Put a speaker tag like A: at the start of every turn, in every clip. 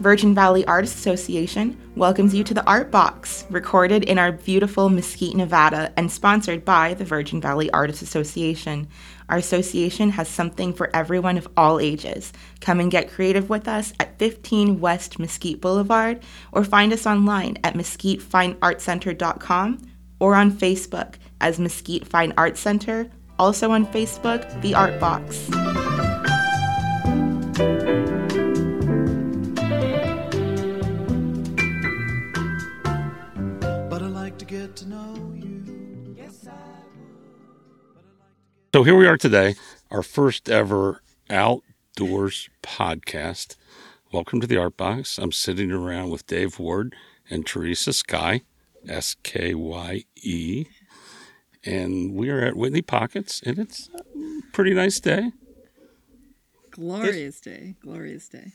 A: Virgin Valley Artists Association welcomes you to the Art Box, recorded in our beautiful Mesquite, Nevada, and sponsored by the Virgin Valley Artists Association. Our association has something for everyone of all ages. Come and get creative with us at 15 West Mesquite Boulevard or find us online at mesquitefineartcenter.com or on Facebook as Mesquite Fine Arts Center, also on Facebook, The Art Box.
B: So here we are today, our first ever outdoors podcast. Welcome to the Art Box. I'm sitting around with Dave Ward and Teresa Skye, S K Y E, and we are at Whitney Pockets, and it's a pretty nice day.
C: Glorious day, glorious day.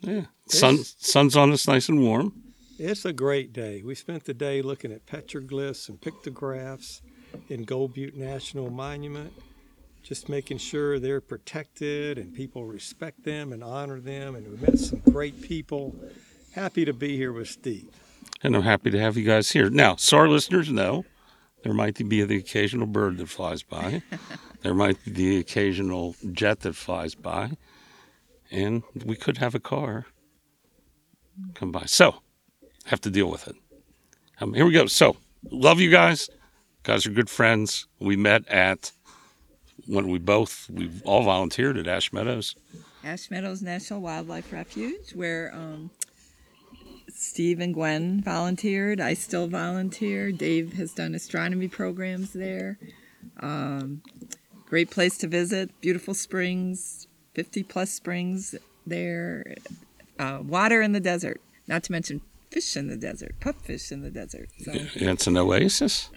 B: Yeah, sun sun's on us, nice and warm.
D: It's a great day. We spent the day looking at petroglyphs and pictographs in Gold Butte National Monument, just making sure they're protected and people respect them and honor them. And we met some great people. Happy to be here with Steve.
B: and I'm happy to have you guys here. Now, so our listeners know there might be the occasional bird that flies by, there might be the occasional jet that flies by, and we could have a car come by. So, have to deal with it. Um, here we go. So, love you guys. Guys are good friends. We met at when we both we all volunteered at Ash Meadows.
C: Ash Meadows National Wildlife Refuge, where um, Steve and Gwen volunteered. I still volunteer. Dave has done astronomy programs there. Um, great place to visit. Beautiful springs, 50 plus springs there. Uh, water in the desert, not to mention fish in the desert, pupfish in the desert. So
B: it's an oasis.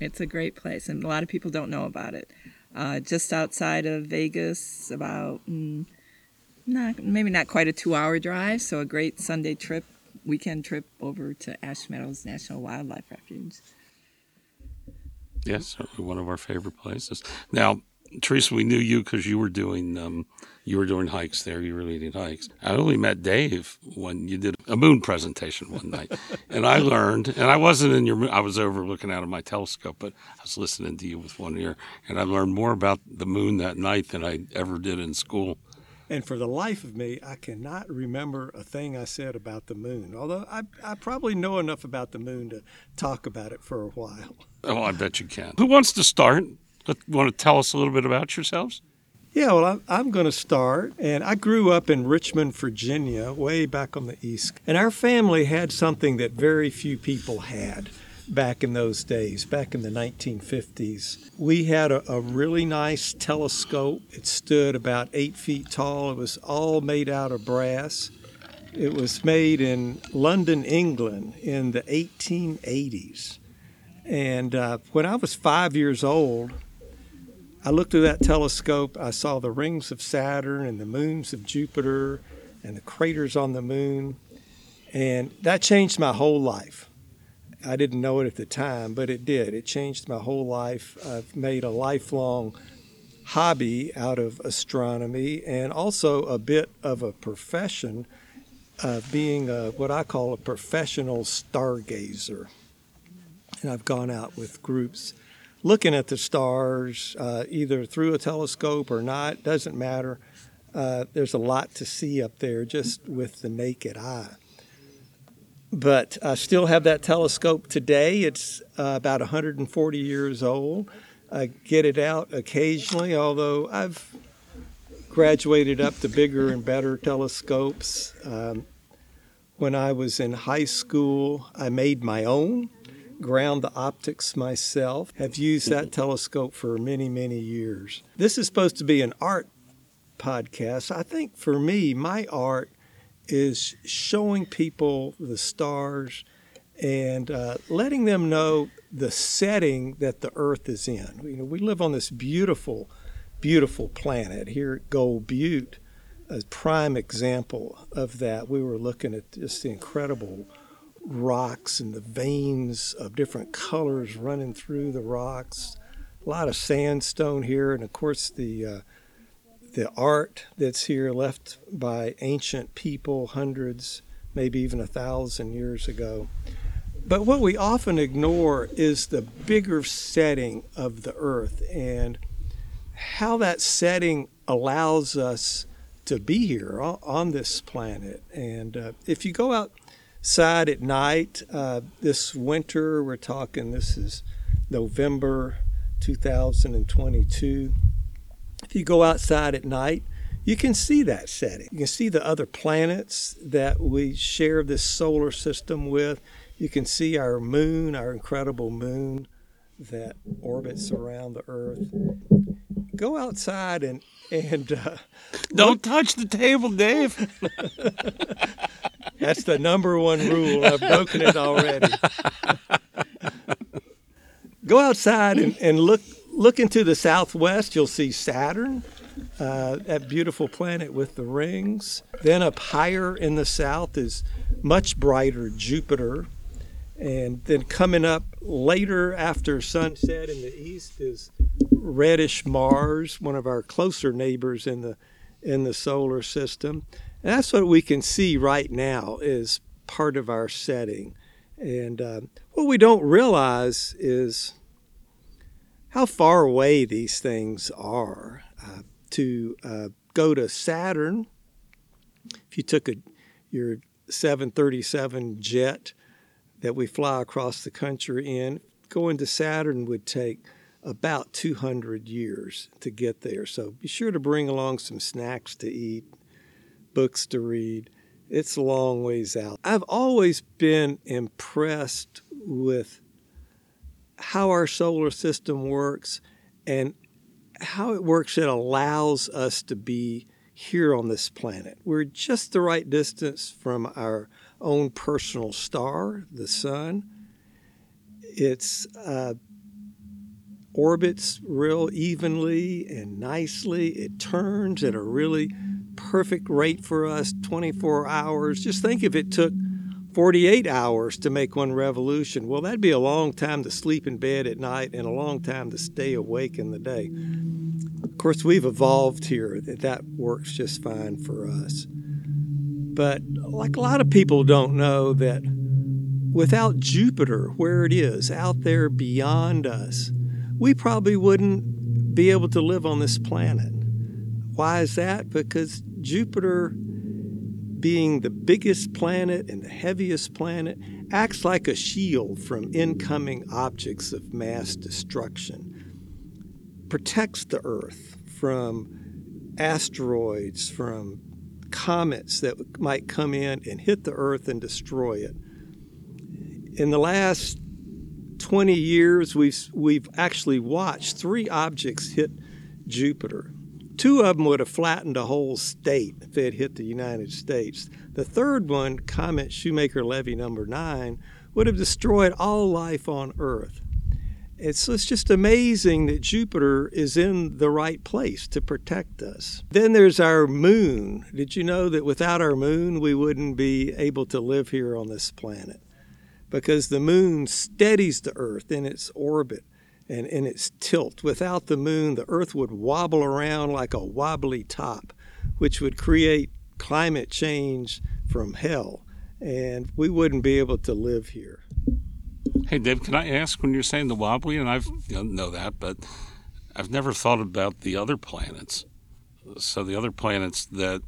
C: it's a great place, and a lot of people don't know about it. Uh, just outside of Vegas, about mm, not maybe not quite a two-hour drive, so a great Sunday trip, weekend trip over to Ash Meadows National Wildlife Refuge.
B: Yes, one of our favorite places. Now, Teresa, we knew you because you were doing um, you were doing hikes there. You were leading hikes. I only met Dave when you did a moon presentation one night, and I learned. And I wasn't in your. I was over looking out of my telescope, but I was listening to you with one ear, and I learned more about the moon that night than I ever did in school.
D: And for the life of me, I cannot remember a thing I said about the moon, although I, I probably know enough about the moon to talk about it for a while.
B: Oh, I bet you can. Who wants to start? Want to tell us a little bit about yourselves?
D: Yeah, well, I'm, I'm going to start. And I grew up in Richmond, Virginia, way back on the east. And our family had something that very few people had back in those days, back in the 1950s. We had a, a really nice telescope. It stood about eight feet tall, it was all made out of brass. It was made in London, England in the 1880s. And uh, when I was five years old, I looked through that telescope. I saw the rings of Saturn and the moons of Jupiter and the craters on the moon. And that changed my whole life. I didn't know it at the time, but it did. It changed my whole life. I've made a lifelong hobby out of astronomy and also a bit of a profession of being a, what I call a professional stargazer. And I've gone out with groups looking at the stars, uh, either through a telescope or not, doesn't matter. Uh, there's a lot to see up there just with the naked eye. But I still have that telescope today. It's uh, about 140 years old. I get it out occasionally, although I've graduated up to bigger and better telescopes. Um, when I was in high school, I made my own ground the optics myself, have used that telescope for many, many years. This is supposed to be an art podcast. I think for me, my art is showing people the stars and uh, letting them know the setting that the Earth is in. You know, we live on this beautiful, beautiful planet here at Gold Butte, a prime example of that. We were looking at just the incredible rocks and the veins of different colors running through the rocks. A lot of sandstone here, and of course the uh, the art that's here left by ancient people hundreds, maybe even a thousand years ago. But what we often ignore is the bigger setting of the earth and how that setting allows us to be here on, this planet. And uh, if you go outside at night, uh, this winter, we're talking, this is November 2022. If you go outside at night, you can see that setting. You can see the other planets that we share this solar system with. You can see our moon, our incredible moon that orbits around the Earth. Go outside and and uh,
B: Don't touch the table, Dave.
D: that's the number one rule. I've broken it already. Go outside and, and look look into the southwest. You'll see Saturn, uh, that beautiful planet with the rings. Then up higher in the south is much brighter Jupiter. And then coming up later after sunset in the east is reddish Mars, one of our closer neighbors in the in the solar system. And that's what we can see right now is part of our setting. And uh, what we don't realize is how far away these things are. Uh, to uh, go to Saturn, if you took a, your 737 jet that we fly across the country in, going to Saturn would take about 200 years to get there. So be sure to bring along some snacks to eat, books to read. It's a long ways out. I've always been impressed with how our solar system works and how it works. It allows us to be here on this planet. We're just the right distance from our own personal star, the sun. It's uh, orbits real evenly and nicely. It turns at a really perfect rate for us 24 hours. Just think if it took 48 hours to make one revolution. Well, that'd be a long time to sleep in bed at night and a long time to stay awake in the day. Of course, we've evolved here that works just fine for us. But like a lot of people don't know that without Jupiter, where it is out there beyond us, we probably wouldn't be able to live on this planet. Why is that? Because Jupiter, being the biggest planet and the heaviest planet, acts like a shield from incoming objects of mass destruction, protects the Earth from asteroids, from comets that might come in and hit the Earth and destroy it. In the last 20 years, we've, we've actually watched three objects hit Jupiter. Two of them would have flattened a whole state if had hit the United States. The third one, Comet Shoemaker Levy number nine, would have destroyed all life on Earth. It's, it's just amazing that Jupiter is in the right place to protect us. Then there's our moon. Did you know that without our moon, we wouldn't be able to live here on this planet? Because the moon steadies the Earth in its orbit and in its tilt. Without the moon, the Earth would wobble around like a wobbly top, which would create climate change from hell, and we wouldn't be able to live here.
B: Hey, Dave, can I ask when you're saying the wobbly, and you know, know that, but I've never thought about the other planets. So the other planets that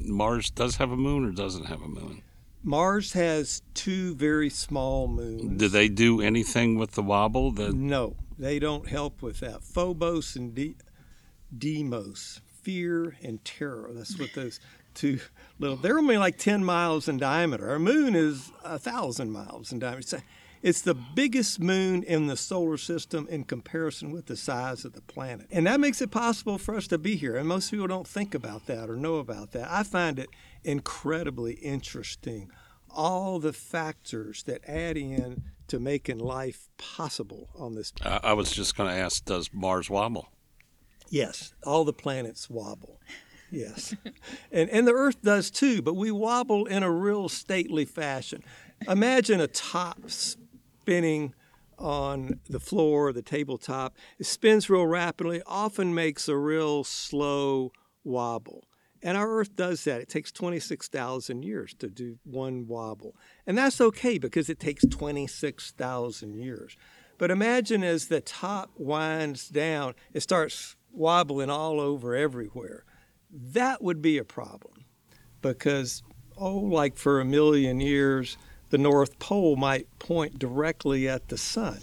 B: Mars does have a moon or doesn't have a moon.
D: Mars has two very small moons.
B: Do they do anything with the wobble? That
D: No, they don't help with that. Phobos and De- Deimos, fear and terror. That's what those two little. They're only like ten miles in diameter. Our moon is a thousand miles in diameter. It's the biggest moon in the solar system in comparison with the size of the planet, and that makes it possible for us to be here. And most people don't think about that or know about that. I find it incredibly interesting. All the factors that add in to making life possible on this
B: I I was just going to ask, does Mars wobble?
D: Yes, all the planets wobble. Yes. and, and the earth does too, but we wobble in a real stately fashion. Imagine a top spinning on the floor, the tabletop. It spins real rapidly, often makes a real slow wobble. And our Earth does that. It takes 26,000 years to do one wobble. And that's okay because it takes 26,000 years. But imagine as the top winds down, it starts wobbling all over everywhere. That would be a problem because, oh, like for a million years, the North Pole might point directly at the sun,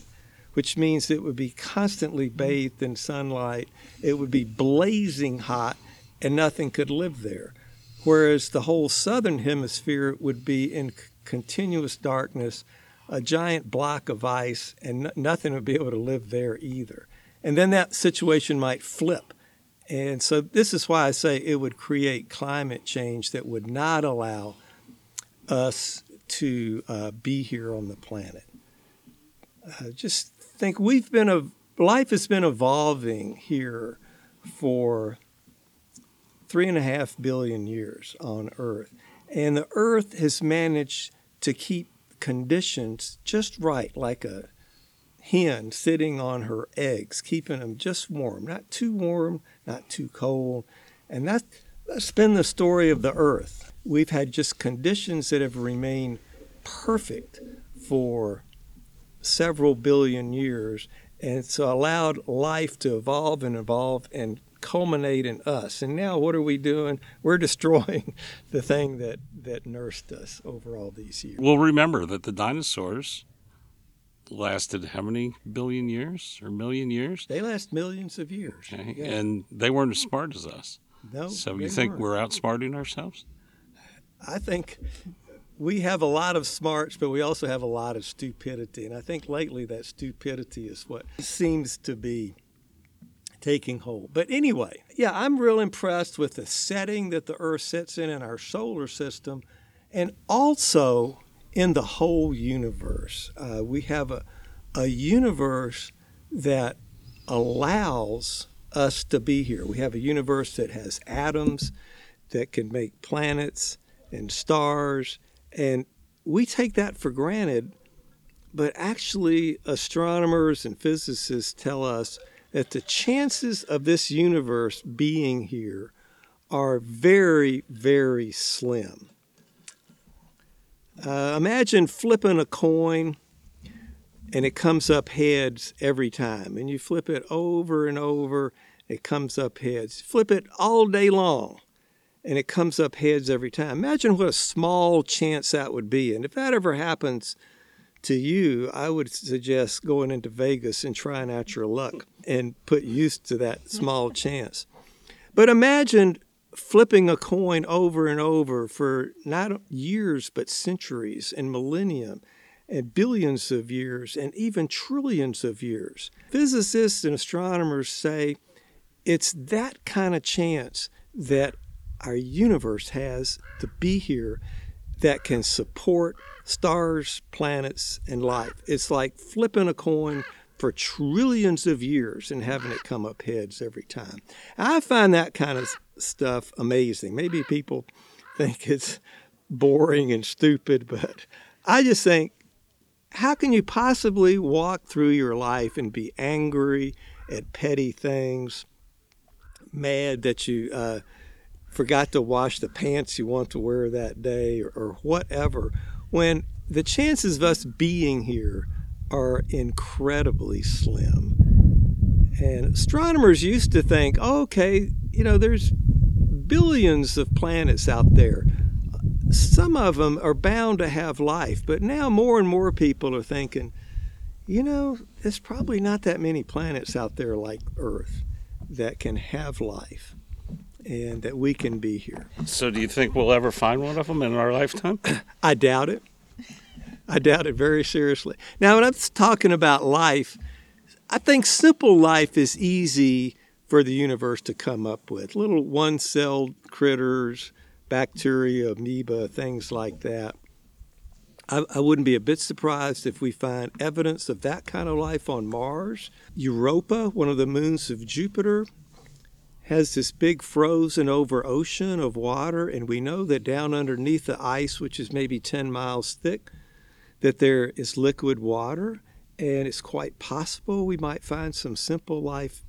D: which means it would be constantly bathed in sunlight. It would be blazing hot and nothing could live there. Whereas the whole southern hemisphere would be in c- continuous darkness, a giant block of ice, and n- nothing would be able to live there either. And then that situation might flip. And so, this is why I say it would create climate change that would not allow us to uh, be here on the planet. Uh, just think we've been a life has been evolving here for three and a half billion years on Earth. And the Earth has managed to keep conditions just right, like a hen sitting on her eggs, keeping them just warm, not too warm, not too cold. And that, that's been the story of the Earth. We've had just conditions that have remained perfect for several billion years. And so allowed life to evolve and evolve and culminate in us. And now what are we doing? We're destroying the thing that, that nursed us over all these years.
B: Well, remember that the dinosaurs lasted how many billion years or million years?
D: They last millions of years.
B: Okay?
D: Yeah.
B: And they weren't as smart as us.
D: no,
B: So you think
D: weren't.
B: we're outsmarting ourselves?
D: I think we have a lot of smarts, but we also have a lot of stupidity. And I think lately that stupidity is what seems to be taking hold. But anyway, yeah, I'm real impressed with the setting that the Earth sits in in our solar system and also in the whole universe. Uh, we have a, a universe that allows us to be here. We have a universe that has atoms that can make planets and stars, and we take that for granted. But actually, astronomers and physicists tell us that the chances of this universe being here are very, very slim. Uh, imagine flipping a coin and it comes up heads every time, and you flip it over and over, it comes up heads. Flip it all day long, and it comes up heads every time. Imagine what a small chance that would be. And if that ever happens to you, I would suggest going into Vegas and trying out your luck and put used to that small chance. But imagine flipping a coin over and over for not years, but centuries and millennium and billions of years and even trillions of years. Physicists and astronomers say it's that kind of chance that our universe has to be here that can support stars, planets, and life. It's like flipping a coin for trillions of years and having it come up heads every time. I find that kind of stuff amazing. Maybe people think it's boring and stupid, but I just think how can you possibly walk through your life and be angry at petty things, mad that you uh, forgot to wash the pants you want to wear that day, or, or whatever, when the chances of us being here are incredibly slim? And astronomers used to think, oh, okay, you know, there's billions of planets out there some of them are bound to have life, but now more and more people are thinking, you know, there's probably not that many planets out there like Earth that can have life and that we can be here.
B: So do you think we'll ever find one of them in our lifetime?
D: I doubt it. I doubt it very seriously. Now, when I'm talking about life, I think simple life is easy for the universe to come up with. Little one celled critters, bacteria, amoeba, things like that. I, I, wouldn't be a bit surprised if we find evidence of that kind of life on Mars. Europa, one of the moons of Jupiter, has this big frozen over ocean of water, and we know that down underneath the ice, which is maybe 10 miles thick, that there is liquid water, and it's quite possible we might find some simple life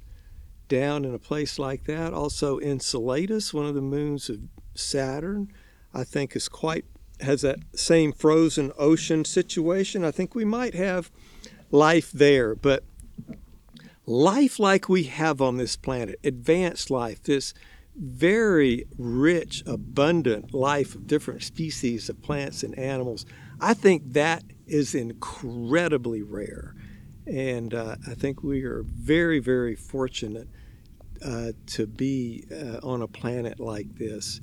D: down in a place like that. Also, Enceladus, one of the moons of Saturn, I think is quite has that same frozen ocean situation. I think we might have life there, but life like we have on this planet, advanced life, this very rich, abundant life of different species of plants and animals, I think that is incredibly rare. And uh, I think we are very, very fortunate uh, to be uh, on a planet like this.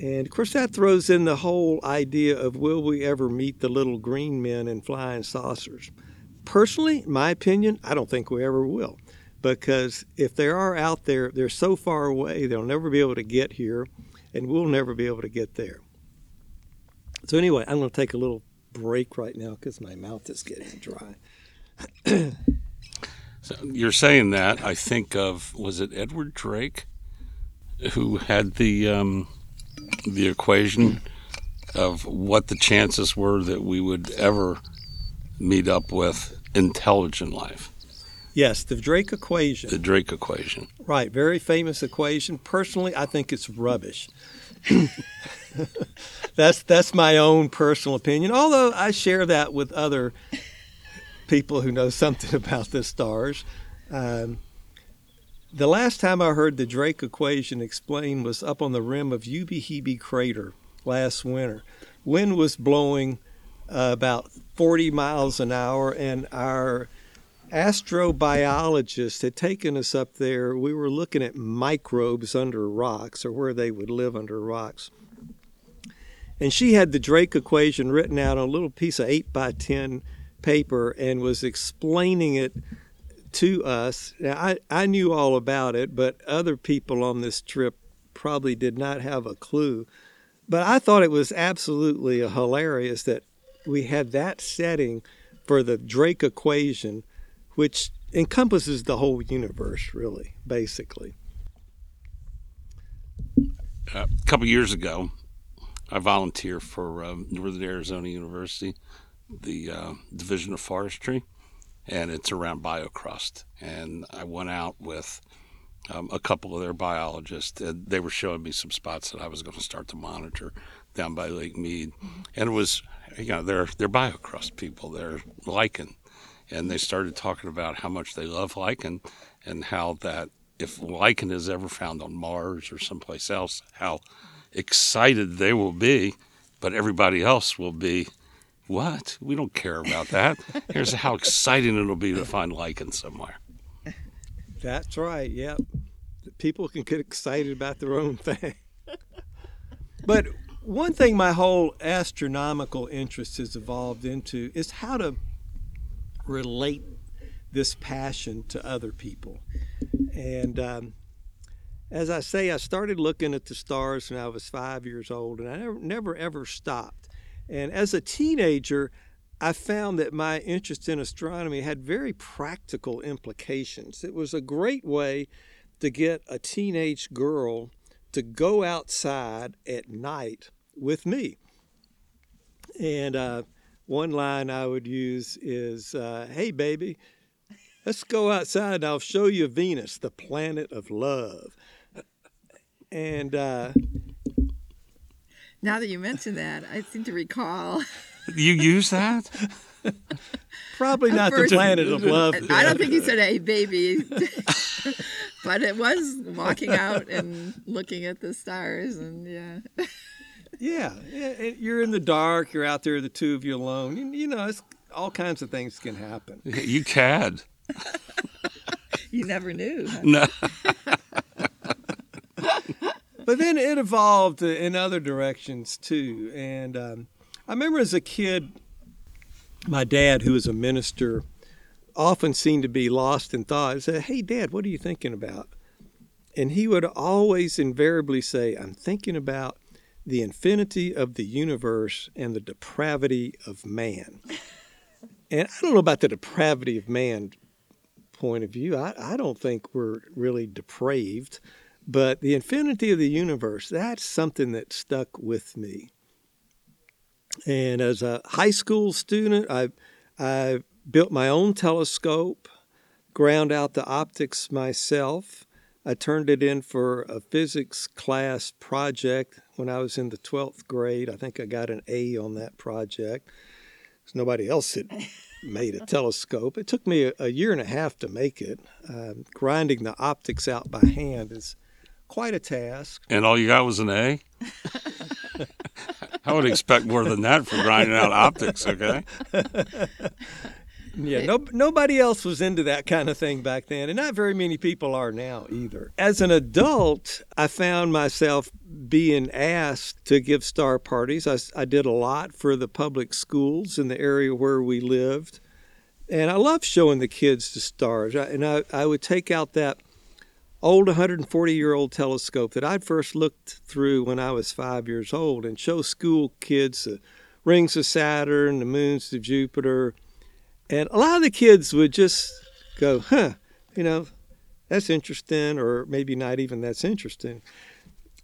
D: And of course, that throws in the whole idea of will we ever meet the little green men in flying saucers? Personally, in my opinion, I don't think we ever will. Because if they are out there, they're so far away, they'll never be able to get here, and we'll never be able to get there. So, anyway, I'm going to take a little break right now because my mouth is getting dry.
B: So you're saying that I think of was it Edward Drake who had the um, the equation of what the chances were that we would ever meet up with intelligent life.
D: Yes, the Drake equation.
B: The Drake equation.
D: Right, very famous equation. Personally, I think it's rubbish. that's that's my own personal opinion. Although I share that with other people who know something about the stars. Um, the last time I heard the Drake equation explained was up on the rim of Ubehebe crater last winter. Wind was blowing about 40 miles an hour, and our astrobiologist had taken us up there. We were looking at microbes under rocks or where they would live under rocks. And she had the Drake equation written out on a little piece of 8 by 10 paper and was explaining it to us. Now, I, I knew all about it, but other people on this trip probably did not have a clue. But I thought it was absolutely hilarious that we had that setting for the Drake equation, which encompasses the whole universe, really, basically.
B: Uh, a couple years ago, I volunteered for um, Northern Arizona University, the uh, Division of Forestry and it's around biocrust. And I went out with um, a couple of their biologists. And they were showing me some spots that I was going to start to monitor down by Lake Mead, and it was you know they're they're biocrust people. They're lichen, and they started talking about how much they love lichen, and how that if lichen is ever found on Mars or someplace else, how excited they will be, but everybody else will be what? We don't care about that. Here's how exciting it'll be to find lichen somewhere.
D: That's right. Yep. People can get excited about their own thing. but one thing my whole astronomical interest has evolved into is how to relate this passion to other people. And um, as I say, I started looking at the stars when I was five years old, and I never, never ever stopped. And as a teenager, I found that my interest in astronomy had very practical implications. It was a great way to get a teenage girl to go outside at night with me. And uh, one line I would use is, uh, Hey, baby, let's go outside and I'll show you Venus, the planet of love. And uh,
C: now that you mention that, I seem to recall.
B: You use that?
D: Probably not the planet of love.
C: I don't think he said, "Hey, baby," but it was walking out and looking at the stars, and yeah.
D: Yeah, you're in the dark. You're out there, the two of you alone. You know, it's, all kinds of things can happen.
B: You cad.
C: you never knew. Huh?
B: No.
D: but then it evolved in other directions too. And um, I remember as a kid, my dad, who was a minister, often seemed to be lost in thought. I said, Hey, Dad, what are you thinking about? And he would always invariably say, I'm thinking about the infinity of the universe and the depravity of man. And I don't know about the depravity of man point of view. I, I don't think we're really depraved. But the infinity of the universe, that's something that stuck with me. And as a high school student, I, I built my own telescope, ground out the optics myself. I turned it in for a physics class project when I was in the 12th grade. I think I got an A on that project. Nobody else had made a telescope. It took me a, a year and a half to make it. Um, grinding the optics out by hand is quite a task.
B: And all you got was an A? I would expect more than that for grinding out optics, okay?
D: Yeah, no, nobody else was into that kind of thing back then, and not very many people are now either. As an adult, I found myself being asked to give star parties. I, I did a lot for the public schools in the area where we lived, and I loved showing the kids the stars. I, and I, I would take out that old 140 year old telescope that I'd first looked through when I was five years old and show school kids the rings of Saturn, the moons of Jupiter and a lot of the kids would just go, huh, you know, that's interesting, or maybe not even that's interesting.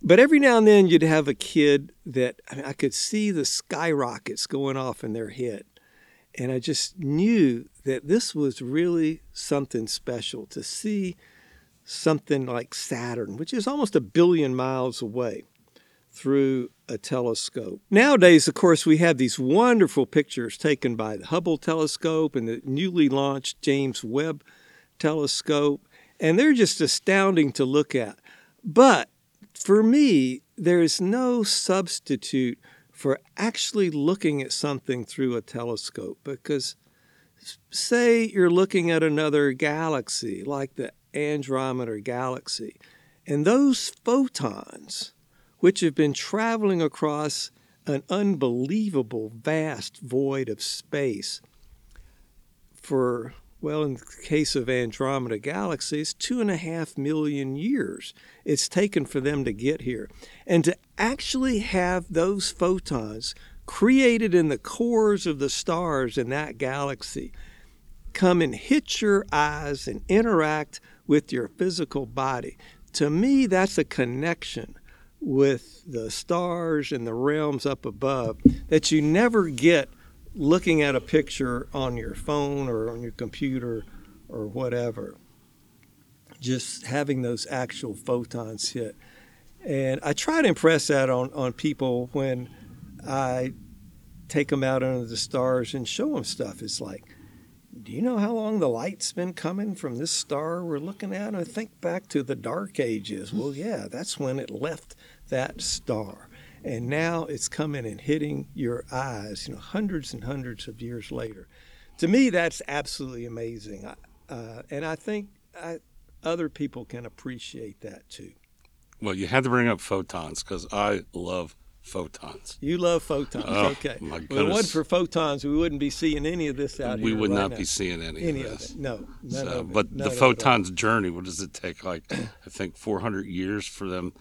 D: But every now and then you'd have a kid that I, mean, I could see the skyrockets going off in their head. And I just knew that this was really something special to see something like Saturn, which is almost a billion miles away through a telescope. Nowadays, of course, we have these wonderful pictures taken by the Hubble telescope and the newly launched James Webb telescope, and they're just astounding to look at. But for me, there is no substitute for actually looking at something through a telescope because say you're looking at another galaxy like the Andromeda galaxy, and those photons which have been traveling across an unbelievable vast void of space for, well, in the case of Andromeda Galaxy, it's two and a half million years it's taken for them to get here. And to actually have those photons created in the cores of the stars in that galaxy come and hit your eyes and interact with your physical body. To me, that's a connection with the stars and the realms up above that you never get looking at a picture on your phone or on your computer or whatever. Just having those actual photons hit. And I try to impress that on, on people when I take them out under the stars and show them stuff. It's like, do you know how long the light's been coming from this star we're looking at? I think back to the dark ages. Well, yeah, that's when it left that star. And now it's coming and hitting your eyes, you know, hundreds and hundreds of years later. To me, that's absolutely amazing. Uh, and I think I, other people can appreciate that too.
B: Well, you had to bring up photons because I love photons.
D: You love photons,
B: oh,
D: okay.
B: My
D: well, if it wasn't for photons, we wouldn't be seeing any of this out
B: we
D: here.
B: We would
D: right
B: not
D: now.
B: be seeing any,
D: any
B: of
D: of
B: this.
D: it. No,
B: So,
D: of it.
B: but the
D: of it at all.
B: photons journey, what does it take? Like, I think 400 years for them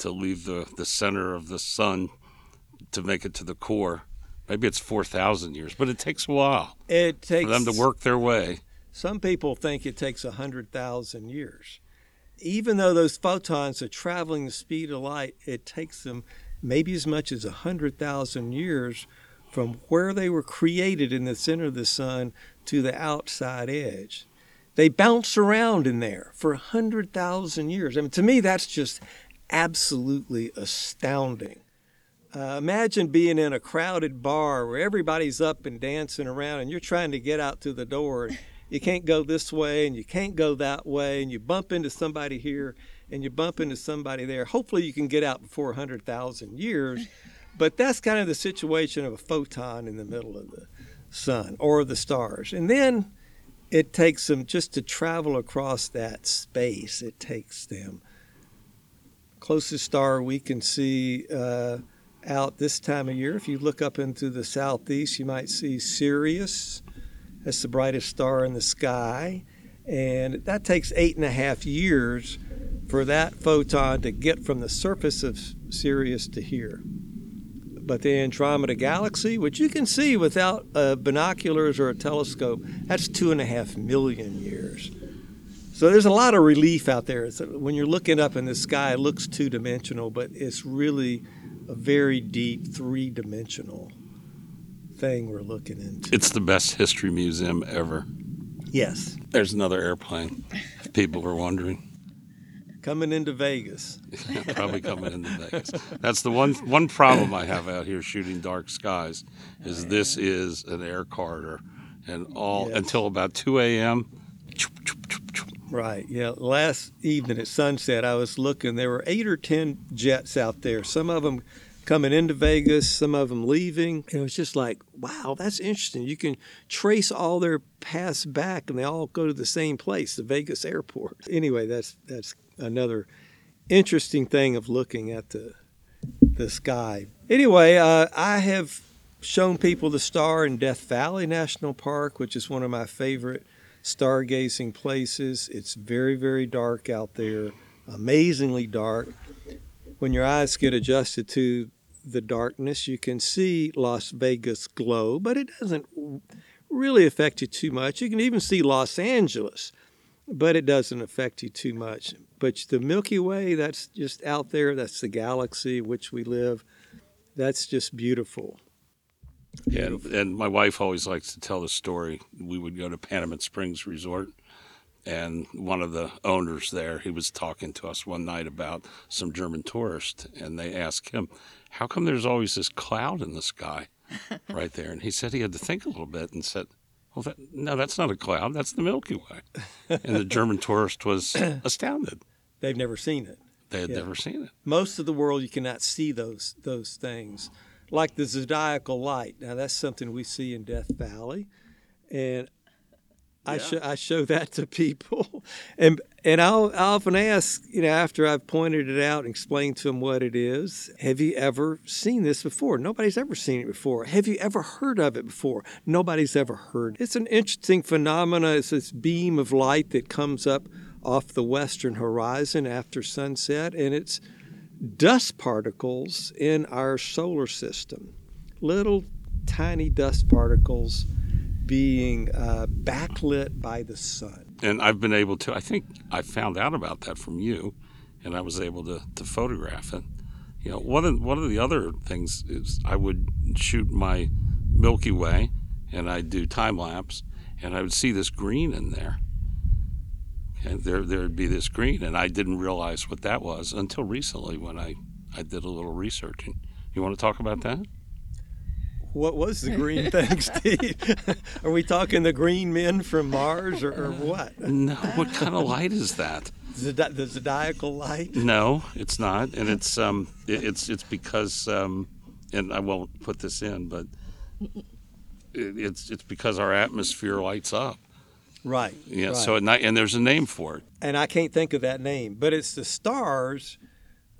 B: to leave the, the center of the sun to make it to the core. Maybe it's 4,000 years, but it takes a while
D: It takes
B: for them to work their way.
D: Some people think it takes 100,000 years. Even though those photons are traveling the speed of light, it takes them maybe as much as 100,000 years from where they were created in the center of the sun to the outside edge. They bounce around in there for 100,000 years. I mean, to me, that's just absolutely astounding. Uh, imagine being in a crowded bar where everybody's up and dancing around and you're trying to get out to the door you can't go this way and you can't go that way and you bump into somebody here and you bump into somebody there. Hopefully you can get out before 100,000 years, but that's kind of the situation of a photon in the middle of the sun or the stars. And then it takes them just to travel across that space, it takes them. Closest star we can see uh, out this time of year, if you look up into the southeast, you might see Sirius. That's the brightest star in the sky. And that takes eight and a half years for that photon to get from the surface of Sirius to here. But the Andromeda Galaxy, which you can see without uh, binoculars or a telescope, that's two and a half million years. So there's a lot of relief out there. It's, when you're looking up in the sky, it looks two dimensional, but it's really a very deep three dimensional thing we're looking into.
B: It's the best history museum ever.
D: Yes,
B: There's another airplane. If people are wondering,
D: coming into Vegas.
B: probably coming into Vegas. That's the one one problem I have out here shooting dark skies, is this is an air corridor, and all
D: Yes.
B: until about 2 a.m.
D: Right. Yeah. Last evening at sunset, I was looking. There were eight or ten jets out there. Some of them coming into Vegas, some of them leaving. And it was just like, wow, that's interesting. You can trace all their paths back, and they all go to the same place, the Vegas airport. Anyway, that's that's another interesting thing of looking at the the sky. Anyway, uh, I have shown people the star in Death Valley National Park, which is one of my favorite stargazing places. It's very, very dark out there, amazingly dark. When your eyes get adjusted to the darkness, you can see Las Vegas glow, but it doesn't really affect you too much. You can even see Los Angeles, but it doesn't affect you too much. But the Milky Way, that's just out there, that's the galaxy in which we live. That's just beautiful.
B: And, and my wife always likes to tell the story. We would go to Panamint Springs Resort, and one of the owners there, he was talking to us one night about some German tourists, and they asked him, "How come there's always this cloud in the sky, right there?" And he said he had to think a little bit and said, "Well, that, no, that's not a cloud. That's the Milky Way." And the German tourist was astounded.
D: They've never seen it.
B: They had
D: Yeah.
B: never seen it.
D: most of the world you cannot see those those things like the zodiacal light. Now that's something we see in death valley and I, show, I show that to people. And and I'll, I'll often ask you know after I've pointed it out and explained to them what it is have you ever seen this before? Nobody's ever seen it before. Have you ever heard of it before? Nobody's ever heard. It's an interesting phenomena. It's this beam of light that comes up off the western horizon after sunset and it's dust particles in our solar system, little tiny dust particles being uh, backlit by the sun.
B: and I've been able to. I think I found out about that from you, and I was able to, to photograph it. You know, one of one of the other things is I would shoot my Milky Way, and I'd do time lapse, and I would see this green in there, and there there'd be this green, and I didn't realize what that was until recently when I I did a little researching. You want to talk about that?
D: What was the green thing, Steve? Are we talking the green men from Mars or, or what?
B: No, what kind of light is that?
D: The zodiacal light?
B: No, it's not, and it's um, it, it's it's because um, and I won't put this in, but it, it's it's because our atmosphere lights up.
D: Right.
B: Yeah.
D: right.
B: So at night, and there's a name for it.
D: and I can't think of that name, but it's the stars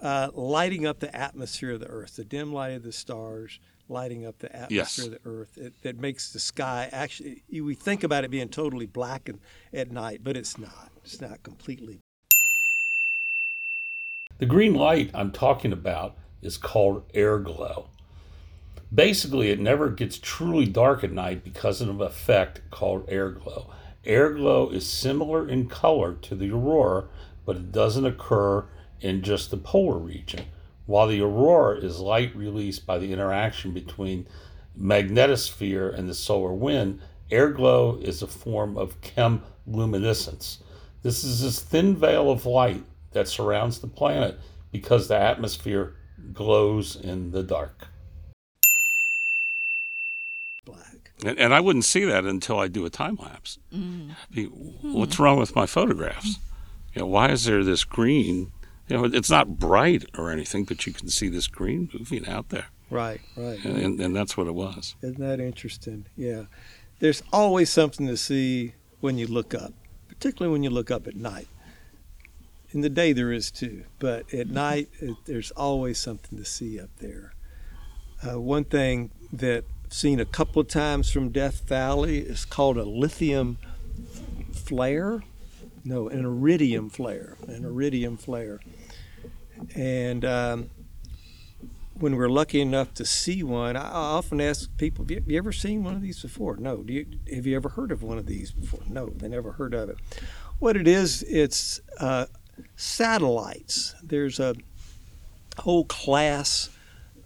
D: uh, lighting up the atmosphere of the Earth, the dim light of the stars lighting up the atmosphere
B: Yes.
D: of the Earth. It, that makes the sky actually. you- We think about it being totally black and, at night, but it's not. It's not completely.
E: The green light I'm talking about is called air glow. Basically, it never gets truly dark at night because of an effect called air glow. Air glow is similar in color to the aurora, but it doesn't occur in just the polar region. While the aurora is light released by the interaction between magnetosphere and the solar wind, air glow is a form of chemiluminescence. This is this thin veil of light that surrounds the planet because the atmosphere glows in the dark.
D: Black.
B: And, and I wouldn't see that until I do a time lapse. What's wrong with my photographs? You know, why is there this green? You know, it's not bright or anything, but you can see this green moving out there,
D: Right, right.
B: and, and, that's what it was.
D: Isn't that interesting? Yeah. There's always something to see when you look up, particularly when you look up at night. In the day, there is too, but at night, it, there's always something to see up there. Uh, one thing that seen a couple of times from Death Valley It's called a lithium flare. No, an iridium flare. An iridium flare. And um, when we're lucky enough to see one, I often ask people, have you, ever seen one of these before? No. Do you, have you ever heard of one of these before? No, they never heard of it. What it is, it's uh, satellites. There's a whole class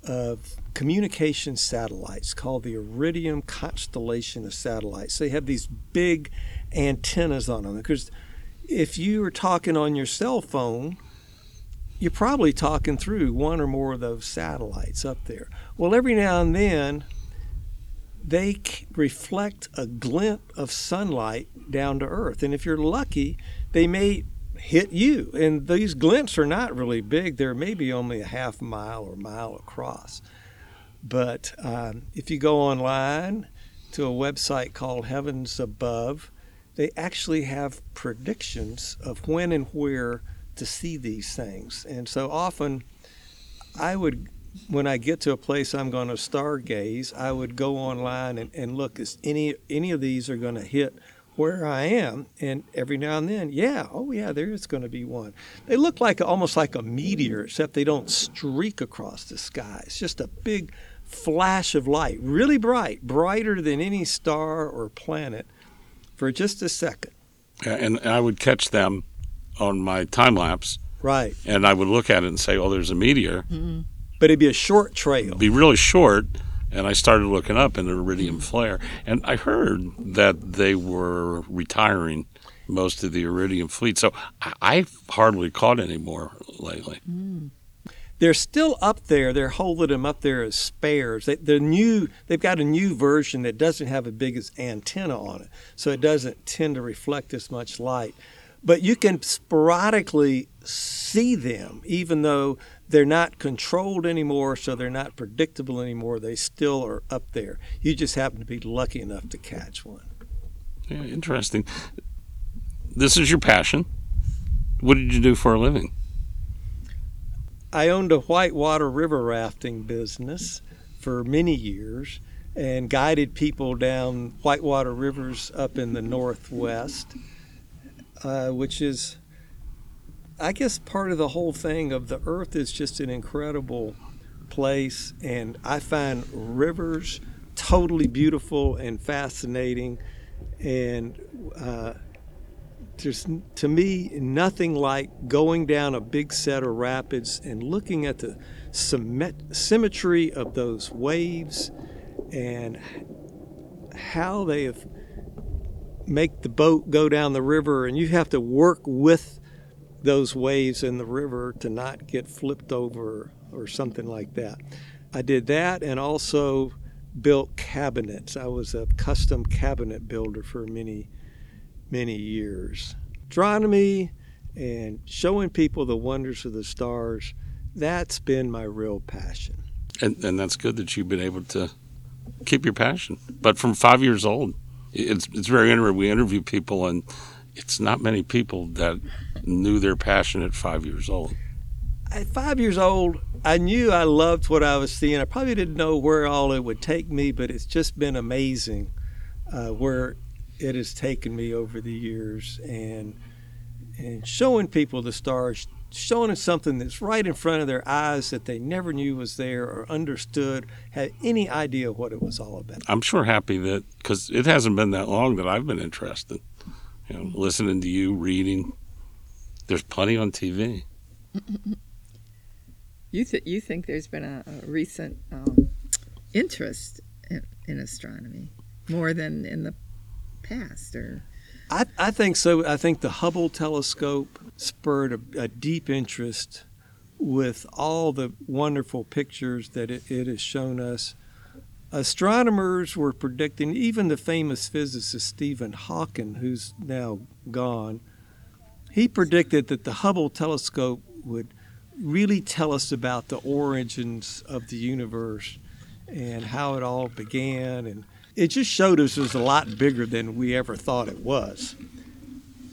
D: of communication satellites called the Iridium constellation of satellites. They have these big antennas on them because if you are talking on your cell phone, you're probably talking through one or more of those satellites up there. Well, every now and then, they reflect a glint of sunlight down to Earth. And if you're lucky, they may hit you. And these glints are not really big, they're maybe only a half mile or mile across. But um, if you go online to a website called Heavens Above, they actually have predictions of when and where to see these things. And so often I would when I get to a place I'm going to stargaze, I would go online and, and look is any any of these are going to hit where I am, and every now and then, yeah, oh yeah, there is going to be one. They look like almost like a meteor, except they don't streak across the sky. It's just a big flash of light, really bright, brighter than any star or planet, for just a second.
B: And I would catch them on my time lapse,
D: Right,
B: and I would look at it and say, "Oh, there's a meteor." Mm-hmm.
D: but it'd be a short trail.
B: It'd be really short. And I started looking up an iridium flare, and I heard that they were retiring most of the iridium fleet. So I- I've hardly caught any more lately.
D: They're still up there. They're holding them up there as spares. They, the new, they've got a new version that doesn't have a big antenna on it, so it doesn't tend to reflect as much light. But you can sporadically see them, even though they're not controlled anymore, so they're not predictable anymore. They still are up there. You just happen to be lucky enough to catch one.
B: Yeah, interesting. This is your passion. What did you do for a living?
D: I owned a whitewater river rafting business for many years and guided people down whitewater rivers up in the northwest, uh, which is, I guess, part of the whole thing of the earth is just an incredible place. And I find rivers totally beautiful and fascinating. And uh, there's to me nothing like going down a big set of rapids and looking at the symmet- symmetry of those waves and how they make the boat go down the river and you have to work with those waves in the river to not get flipped over or something like that. I did that and also built cabinets. I was a custom cabinet builder for many many years. Astronomy and showing people the wonders of the stars, that's been my real passion.
B: And, and that's good that you've been able to keep your passion. But from five years old, it's it's very interesting. We interview people, and it's not many people that knew their passion at five years old.
D: At five years old, I knew I loved what I was seeing. I probably didn't know where all it would take me, but it's just been amazing uh, where it has taken me over the years and and showing people the stars showing them something that's right in front of their eyes that they never knew was there or understood had any idea what it was all about
B: I'm sure happy that because it hasn't been that long that I've been interested. You know, listening to you, reading. There's plenty on TV.
C: You th- you think there's been a, a recent um, interest in, in astronomy more than in the past, or
D: I, I think so. I think the Hubble telescope spurred a, a deep interest with all the wonderful pictures that it, it has shown us. Astronomers were predicting, even the famous physicist Stephen Hawking, who's now gone, he predicted that the Hubble telescope would really tell us about the origins of the universe and how it all began. And it just showed us it was a lot bigger than we ever thought it was.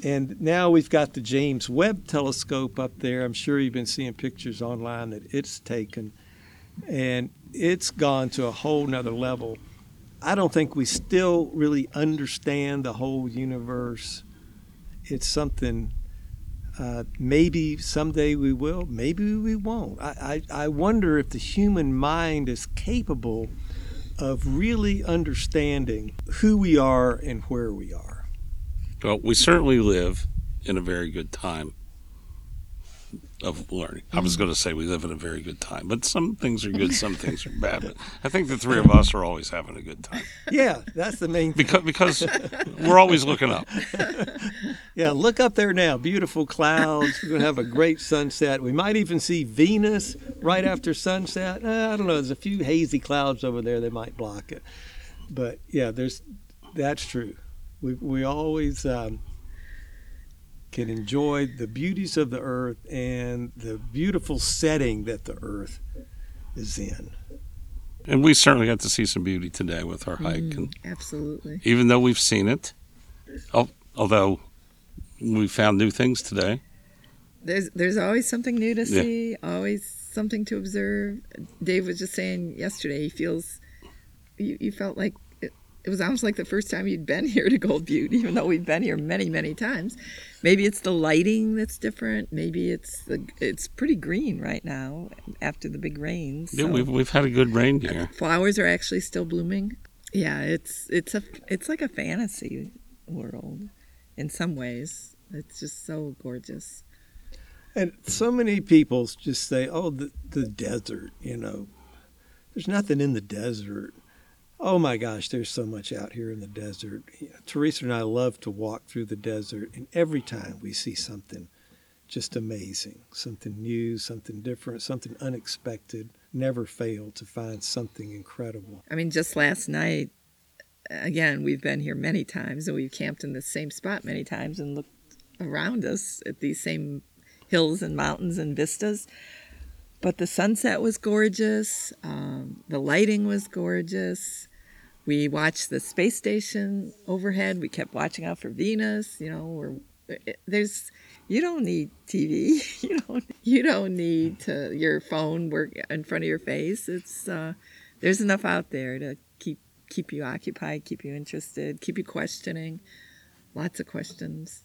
D: And now we've got the James Webb telescope up there. I'm sure you've been seeing pictures online that it's taken. And it's gone to a whole nother level. I don't think we still really understand the whole universe. It's something uh, maybe someday we will, maybe we won't. I, I, I wonder if the human mind is capable of really understanding who we are and where we are.
B: Well, we certainly live in a very good time of learning. I was going to say we live in a very good time, but some things are good, some things are bad. But I think the three of us are always having a good time
D: Yeah, that's the main
B: because because we're always looking up.
D: Yeah, look up there now. Beautiful clouds. We're going to have a great sunset. We might even see Venus right after sunset. Uh, I don't know. There's a few hazy clouds over there that might block it. But yeah, there's that's true. We we always um, can enjoy the beauties of the earth and the beautiful setting that the earth is in.
B: And we certainly got to see some beauty today with our hike, mm, and
C: Absolutely.
B: even though we've seen it, although we found new things today.
C: There's there's always something new to
B: Yeah.
C: see, always something to observe. Dave was just saying yesterday he feels you, you felt like it, it was almost like the first time you'd been here to Gold Butte, even though we've been here many, many times. Maybe it's the lighting that's different. Maybe it's the it's pretty green right now after the big rains.
B: Yeah,
C: so
B: we've we've had a good rain year.
C: Uh, flowers are actually still blooming. Yeah, it's it's a it's like a fantasy world in some ways. It's just so gorgeous.
D: And so many people just say, "Oh, the the desert," you know. There's nothing in the desert. Oh my gosh, there's so much out here in the desert. Teresa and I love to walk through the desert, and every time we see something just amazing, something new, something different, something unexpected. Never fail to find something incredible.
C: I mean, just last night, again, we've been here many times and we've camped in the same spot many times and looked around us at these same hills and mountains and vistas. But the sunset was gorgeous. Um, the lighting was gorgeous. We watched the space station overhead. We kept watching out for Venus. You know, we're, there's you don't need TV. You don't you don't need to your phone work in front of your face. It's uh, there's enough out there to keep keep you occupied, keep you interested, keep you questioning. Lots of questions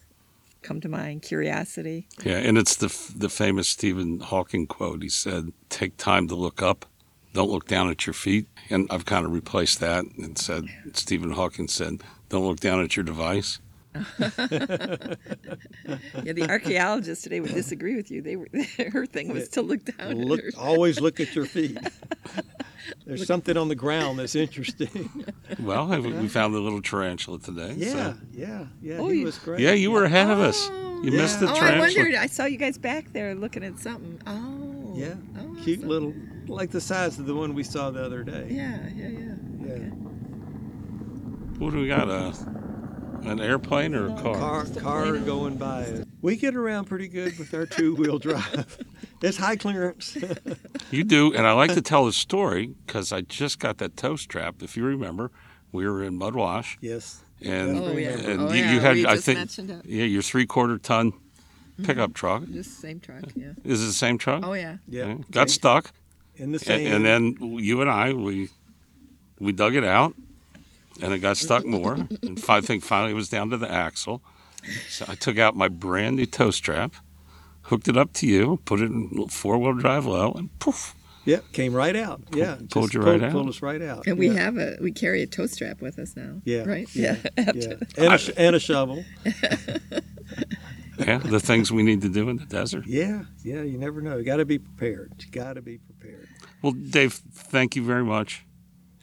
C: come to mind. Curiosity.
B: Yeah, and it's the the famous Stephen Hawking quote. He said, "Take time to look up, don't look down at your feet." And I've kind of replaced that and said, Stephen Hawking said, "Don't look down at your device."
C: Yeah, the archaeologists today would disagree with you. They were her thing was to look down. at
D: Look,
C: her.
D: always look at your feet. There's something on the ground that's interesting.
B: Well, we found the little tarantula today.
D: Yeah,
B: so-
D: yeah, yeah.
C: Oh,
D: he
C: you-
D: was great.
B: yeah, you were ahead of us.
C: Oh.
B: You missed the
D: Yeah.
C: Oh, I wondered. I saw you guys back there looking at something. Oh.
D: Yeah,
C: Oh,
D: cute
C: awesome.
D: little, like the size of the one we saw the other day.
C: Yeah, yeah, yeah.
D: Yeah.
B: What do we got? A an airplane or a car?
D: Car, car going by. We get around pretty good with our two-wheel drive. It's high clearance.
B: You do, and I like to tell the story because I just got that toe strap. If you remember, we were in Mudwash,
D: yes.
B: and
C: Oh yeah.
B: and
C: oh,
B: you,
C: yeah.
B: you had
C: we
B: I think yeah your three quarter ton pickup truck.
C: Just same truck. Yeah.
B: Is it the same truck?
C: Oh yeah.
D: Yeah.
B: Yeah. Got stuck,
D: In the
B: and,
D: sand.
B: and then you and I we we dug it out, and it got stuck more. and I think finally it was down to the axle. So I took out my brand new toe strap, hooked it up to you, put it in four wheel drive low, and poof.
D: Yep, came right out. Yeah.
B: pulled
D: just
B: you right out.
D: Pulled us right out.
C: And we
D: yeah.
C: have a we carry a toe strap with us now.
D: Yeah.
C: Right.
D: Yeah.
C: Yeah.
D: Yeah. And a, and a shovel.
B: Yeah, the things we need to do in the desert.
D: Yeah. Yeah. You never know. You got to be prepared. You got to be prepared.
B: Well, Dave, thank you very much.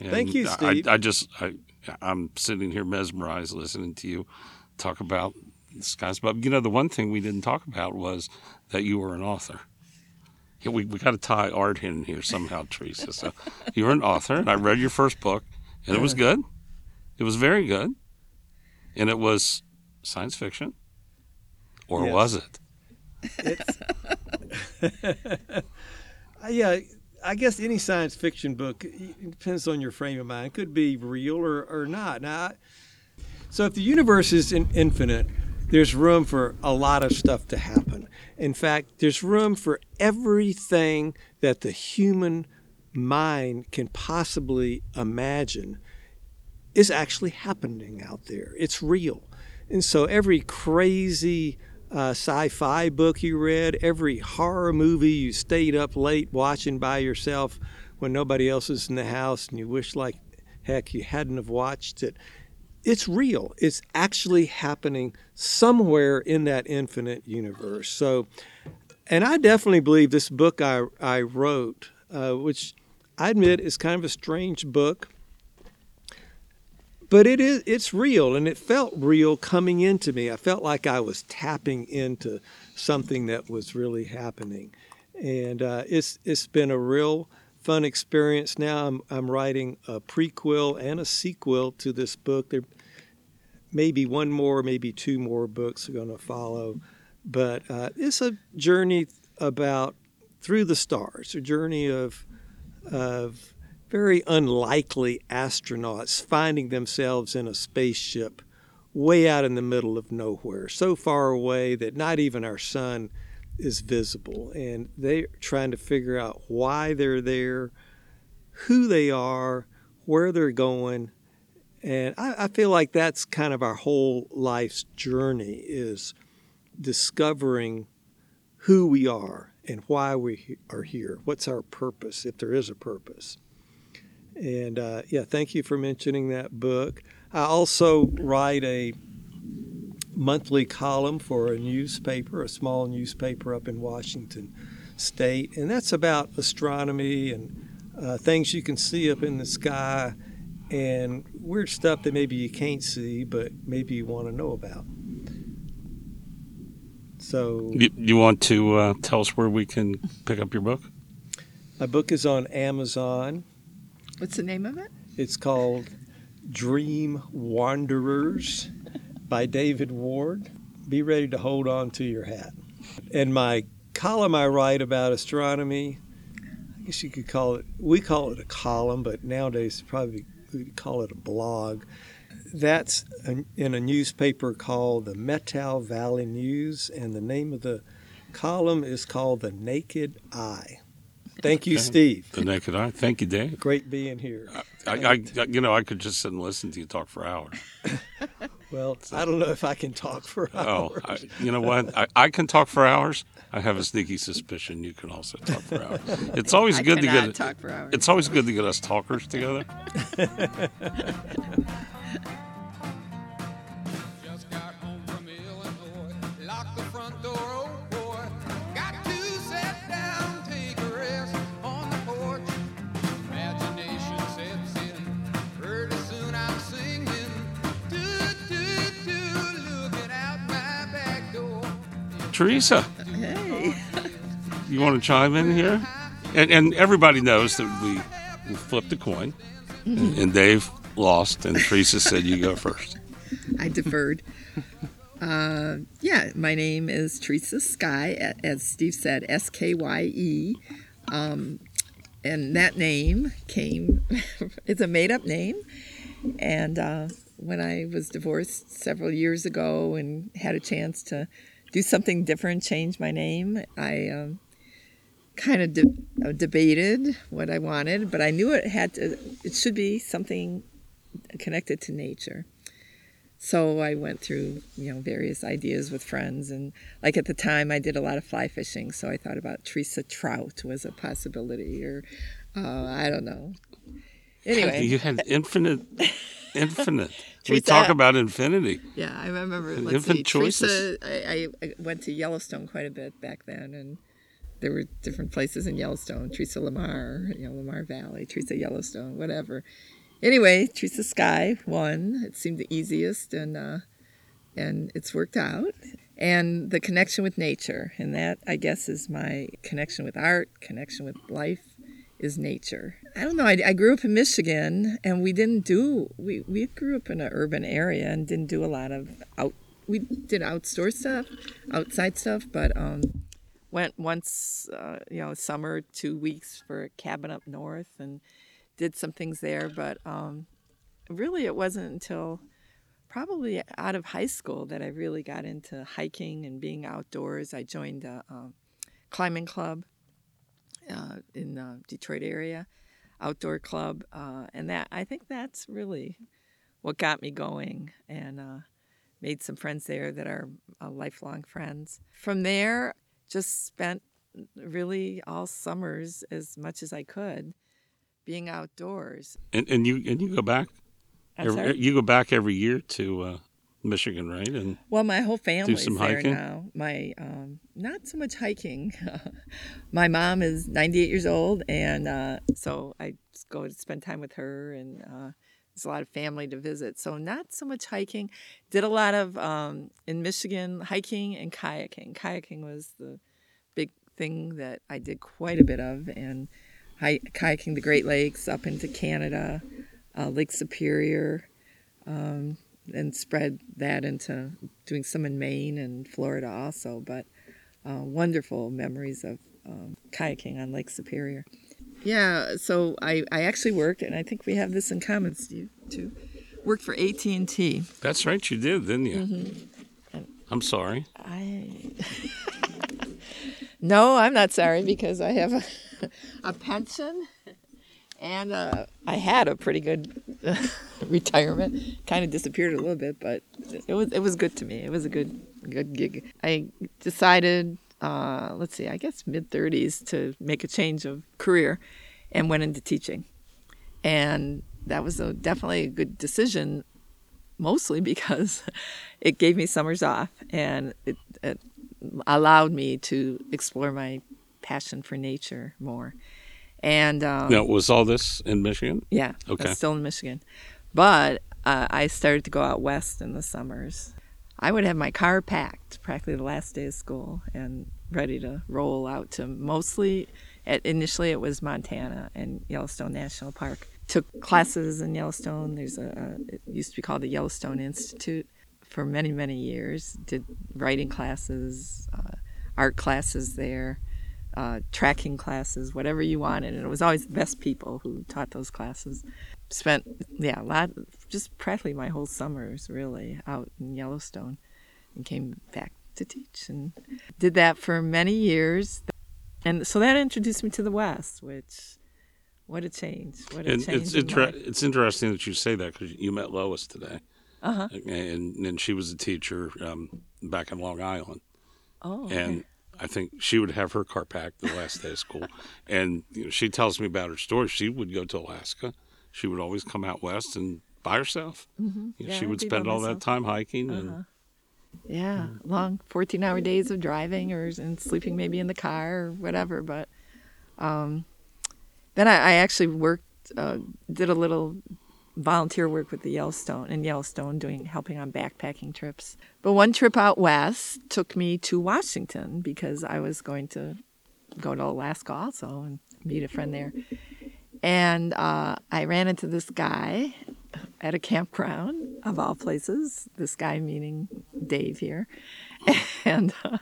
D: Thank you, Steve.
B: I, I just, I, I'm sitting here mesmerized listening to you talk about the skies. But you know, the one thing we didn't talk about was that you were an author. Yeah, we we got to tie art in here somehow, Teresa. So you're an author, and I read your first book, and it was good. It was very good, and it was science fiction, or
D: Yes.
B: was it?
D: It's, Uh, yeah, I guess any science fiction book it depends on your frame of mind. It could be real or, or not. Now, I- so if the universe is in, infinite, there's room for a lot of stuff to happen. In fact, there's room for everything that the human mind can possibly imagine is actually happening out there. It's real. And so every crazy uh, sci fi book you read, every horror movie you stayed up late watching by yourself when nobody else is in the house and you wish like heck you hadn't have watched it, it's real. It's actually happening somewhere in that infinite universe. So, and I definitely believe this book I, I wrote, uh, which I admit is kind of a strange book, but it is it's real and it felt real coming into me. I felt like I was tapping into something that was really happening, and uh, it's it's been a real fun experience. Now I'm I'm writing a prequel and a sequel to this book. There maybe one more, maybe two more books are going to follow, but uh, it's a journey about through the stars, a journey of of very unlikely astronauts finding themselves in a spaceship way out in the middle of nowhere, so far away that not even our sun is visible. And they're trying to figure out why they're there, who they are, where they're going. And I, I feel like that's kind of our whole life's journey is discovering who we are and why we are here. What's our purpose, if there is a purpose? And uh, yeah, thank you for mentioning that book. I also write a monthly column for a newspaper, a small newspaper up in Washington State, and that's about astronomy and uh, things you can see up in the sky and weird stuff that maybe you can't see, but maybe you want to know about. So,
B: You, you want to uh, tell us where we can pick up your book?
D: my book is on Amazon.
C: What's the name of it?
D: It's called Dream Wanderers by David Ward. Be ready to hold on to your hat. And my column I write about astronomy, I guess you could call it, we call it a column, but nowadays probably we call it a blog. That's in a newspaper called the Methow Valley News, and the name of the column is called The Naked Eye. Thank you,
B: Okay.
D: Steve.
B: The Naked Eye. Thank you, Dave.
D: Great being here.
B: I, I, you know, I could just sit and listen to you talk for hours.
D: Well, I don't know if I can talk for
B: Oh,
D: hours.
B: I, you know what? I, I can talk for hours. I have a sneaky suspicion you can also talk for hours. It's always
C: I
B: good to
C: cannot
B: get.
C: talk for hours.
B: It's always good to get us talkers together. Teresa,
C: Hey.
B: you want to chime in here? And, and everybody knows that we, we flipped a coin, and, and Dave lost, and Teresa said you go first.
C: I deferred. Uh, yeah, my name is Teresa Skye, as Steve said, S K Y E. Um, and that name came, it's a made up name. And uh, when I was divorced several years ago and had a chance to do something different, change my name, I um, kind of de- uh, debated what I wanted, but I knew it had to, it should be something connected to nature. So I went through, you know, various ideas with friends, and like at the time, I did a lot of fly fishing, so I thought about Teresa Trout was a possibility, or uh, I don't know. Anyway,
B: You had infinite, infinite. We talk about infinity.
C: yeah, I remember.
B: And
C: Let's see,
B: choices.
C: Teresa. I, I, I went to Yellowstone quite a bit back then, and there were different places in Yellowstone. Teresa Lamar, you know, Lamar Valley, Teresa Yellowstone, whatever. Anyway, Teresa Skye won. It seemed the easiest, and uh, and it's worked out. And the connection with nature, and that I guess is my connection with art, connection with life, is nature. I don't know. I, I grew up in Michigan, and we didn't do. We we grew up in an urban area and didn't do a lot of out. We did outdoor stuff, outside stuff, but um, went once, uh, you know, summer, two weeks for a cabin up north, and did some things there. But um, really, it wasn't until probably out of high school that I really got into hiking and being outdoors. I joined a um, climbing club uh, in the Detroit area, outdoor club, uh, and that I think that's really what got me going and uh, made some friends there that are uh, lifelong friends. From there, just spent really all summers as much as I could being outdoors.
B: And, and you and you go back Every- you go back every year to uh, Michigan, right? And
C: Well, my whole family's there
B: hiking?
C: now. My um, not so much hiking. my mom is 98 years old, and uh, so I just go to spend time with her, and uh, there's a lot of family to visit. So not so much hiking. Did a lot of um, in Michigan hiking and kayaking. Kayaking was the big thing that I did quite a bit of, and hi- kayaking the Great Lakes up into Canada, uh, Lake Superior um, and spread that into doing some in Maine and Florida also. But uh, wonderful memories of um, kayaking on Lake Superior. Yeah, so I, I actually worked, and I think we have this in common, Steve, too. Worked for AT and T.
B: that's right, you did, didn't you?
C: Mm-hmm.
B: I'm sorry.
C: I no, I'm not sorry because I have a, a pension, and uh, I had a pretty good retirement. Kind of disappeared a little bit, but it was it was good to me. It was a good good gig. I decided, uh, let's see, I guess mid 30s to make a change of career, and went into teaching, and that was a, definitely a good decision mostly because it gave me summers off and it, it allowed me to explore my passion for nature more. And um,
B: Now, was all this in Michigan?
C: yeah,
B: Okay.
C: still in Michigan. But uh, I started to go out west in the summers. I would have my car packed practically the last day of school and ready to roll out to mostly, at, initially it was Montana and Yellowstone National Park. Took classes in Yellowstone. There's a, a it used to be called the Yellowstone Institute for many, many years. Did writing classes, uh, art classes there uh, tracking classes, whatever you wanted. And it was always the best people who taught those classes. Spent, yeah, a lot, just practically my whole summers really out in Yellowstone and came back to teach and did that for many years. And so that introduced me to the West, which, what a change. What a
B: And
C: change.
B: it's
C: in
B: inter- it's interesting that you say that because you met Lois today,
C: Uh-huh.
B: and and she was a teacher um, back in Long Island,
C: Oh, okay.
B: and I think she would have her car packed the last day of school, and you know, she tells me about her story. She would go to Alaska. She would always come out west and by herself. You know,
C: Mm-hmm. Yeah,
B: she would spend all that time hiking, and
C: Uh-huh. Yeah, long 14 hour days of driving or and sleeping maybe in the car or whatever. But um, then I, I actually worked, uh, did a little volunteer work with the Yellowstone and Yellowstone, doing helping on backpacking trips. But one trip out west took me to Washington because I was going to go to Alaska also and meet a friend there. And uh, I ran into this guy at a campground, of all places. This guy meaning Dave here, and uh,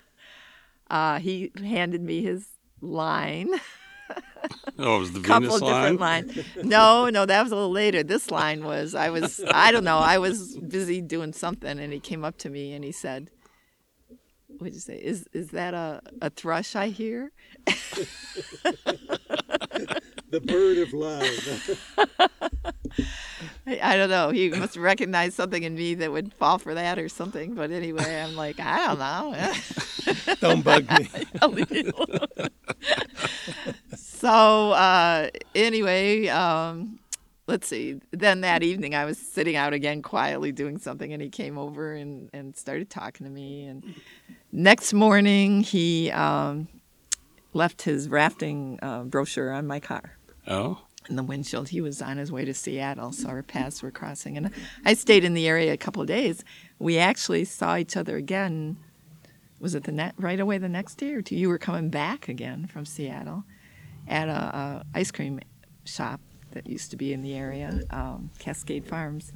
C: uh, he handed me his line,
B: oh, it was the
C: couple
B: Venus
C: of
B: line.
C: different lines. No, no, that was a little later. This line was I was I don't know I was busy doing something, and he came up to me and he said. What'd you say? Is is that a, a thrush I hear?
D: The bird of love.
C: I, I don't know. He must recognize something in me that would fall for that or something. But anyway, I'm like, I don't know.
D: Don't bug me.
C: I'll leave it alone. so uh, anyway, um, let's see. Then that evening, I was sitting out again quietly doing something, and he came over and, and started talking to me. And next morning, he um, left his rafting uh, brochure on my car
B: Oh,
C: in the windshield. He was on his way to Seattle, so our paths were crossing. And I stayed in the area a couple of days. We actually saw each other again. Was it the net right away the next day or two? You were coming back again from Seattle at a, a ice cream shop that used to be in the area, um, Cascade Farms.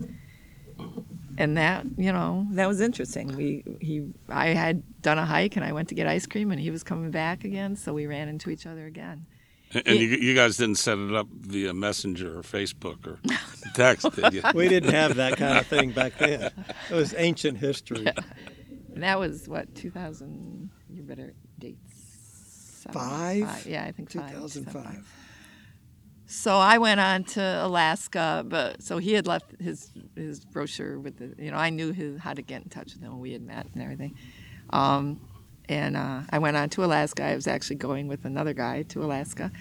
C: And that, you know, that was interesting. We he I had done a hike and I went to get ice cream and he was coming back again, so we ran into each other again.
B: and and you, you guys didn't set it up via Messenger or Facebook or text, did you?
D: We didn't have that kind of thing back then. It was ancient history.
C: And that was what 2000. You better dates. Seven,
D: Five?
C: Yeah, I think five.
D: 2005.
C: So I went on to Alaska, but so he had left his his brochure with the you know I knew his how to get in touch with him. We had met and everything. Um, and uh, I went on to Alaska. I was actually going with another guy to Alaska,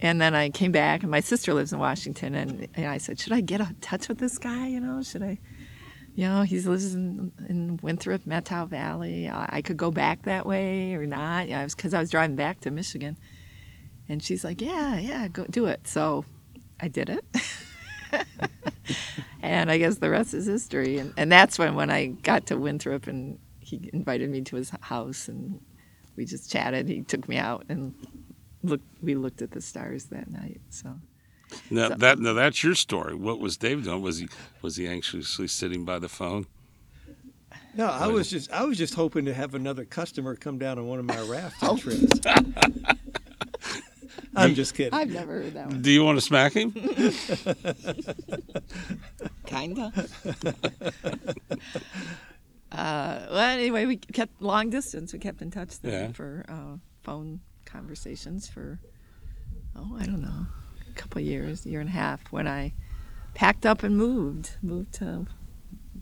C: and then I came back, and my sister lives in Washington, and, and I said, should I get in touch with this guy? You know, should I? You know, he lives in, in Winthrop, Methow Valley. I, I could go back that way or not. Yeah, it was because I was driving back to Michigan, and she's like, yeah, yeah, go do it. So I did it. and I guess the rest is history. And, and that's when, when I got to Winthrop and he invited me to his house and we just chatted. He took me out and looked, we looked at the stars that night. So
B: Now
C: So-
B: that now that's your story. What was Dave doing? Was he was he anxiously sitting by the phone?
D: No, I was just I was just hoping to have another customer come down on one of my
C: Oh.
D: rafting trips. I'm just kidding.
C: I've never heard that one.
B: Do you want to smack him?
C: Kinda. uh, well, anyway, we kept long distance. We kept in touch then
B: Yeah.
C: for uh, phone conversations for oh, I don't know, a couple of years, year and a half. When I packed up and moved, moved to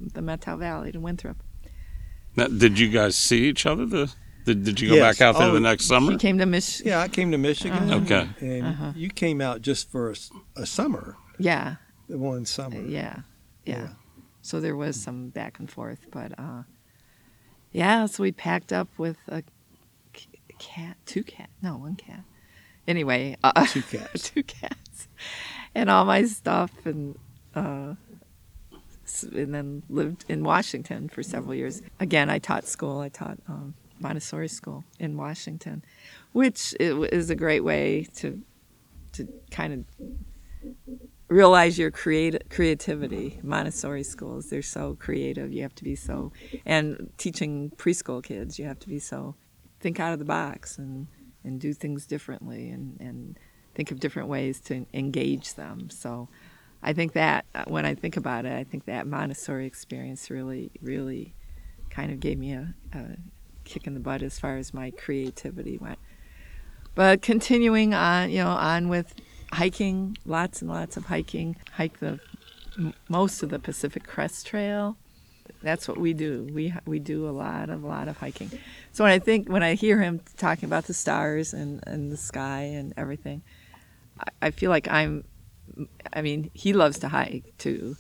C: the Methow Valley to Winthrop.
B: Now, did you guys see each other? The did, did you go
D: Yes.
B: back out there
D: Oh,
B: the next summer?
C: She came to Mich.
D: yeah, I came to Michigan.
B: Okay.
D: And
C: Uh-huh.
D: you came out just for a summer,
C: Yeah,
D: the one summer.
C: yeah, yeah,
D: Yeah.
C: So there was some back and forth, but uh, yeah. So we packed up with a cat, two cat, no, one cat. Anyway, uh,
D: Two cats.
C: two cats, and all my stuff, and uh, and then lived in Washington for several years. Again, I taught school. I taught um, Montessori school in Washington, which is a great way to to kind of realize your creat- creativity. Montessori schools, they're so creative. You have to be so, and teaching preschool kids, you have to be so, think out of the box and, and do things differently and, and think of different ways to engage them. So I think that uh, when I think about it, I think that Montessori experience really, really kind of gave me a, a kick in the butt as far as my creativity went. But continuing on, you know, on with hiking, lots and lots of hiking. Hike the most of the Pacific Crest Trail. That's what we do. We we do a lot of a lot of hiking. So when I think when I hear him talking about the stars and, and the sky and everything, I, feel like I'm. I mean, he loves to hike too,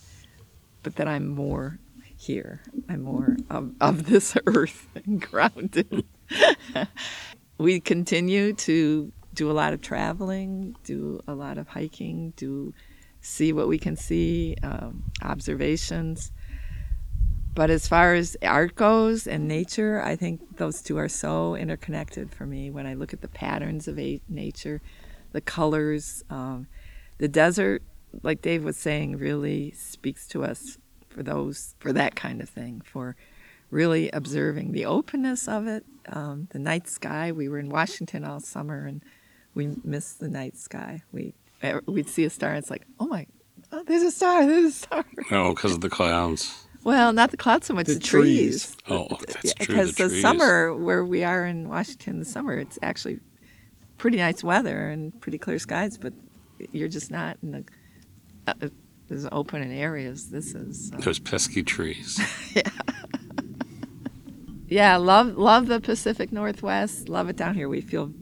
C: but that I'm more here. I'm more of, of this earth and grounded. we continue to do a lot of traveling, do a lot of hiking, do see what we can see, um, observations. But as far as art goes and nature, I think those two are so interconnected for me. When I look at the patterns of nature, the colors, um, the desert, like Dave was saying, really speaks to us for those for that kind of thing. For really observing the openness of it, um, the night sky. We were in Washington all summer and we missed the night sky. We we'd see a star and it's like, oh my, oh, there's a star, there's a star.
B: Oh, because of the clouds.
C: Well, not the clouds so much,
D: The
C: the, trees.
B: Oh, that's true.
C: Because
B: the
C: the, summer where we are in Washington, the summer it's actually pretty nice weather and pretty clear skies, but you're just not in the uh, as open in areas. This is. uh,
B: Those pesky trees.
C: Yeah, yeah, love love the Pacific Northwest. Love it down here. We feel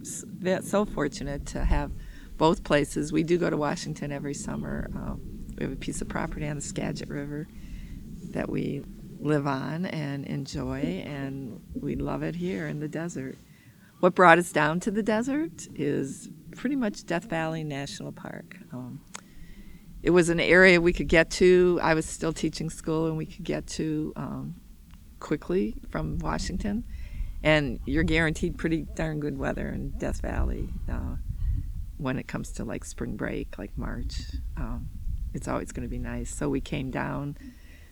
C: so fortunate to have both places. We do go to Washington every summer. Um, we have a piece of property on the Skagit River that we live on and enjoy, and we love it here in the desert. What brought us down to the desert is pretty much Death Valley National Park. Um, it was an area we could get to. I was still teaching school, and we could get to um, quickly from Washington, and you're guaranteed pretty darn good weather in Death Valley uh, when it comes to like spring break, like March. Um, it's always going to be nice. So we came down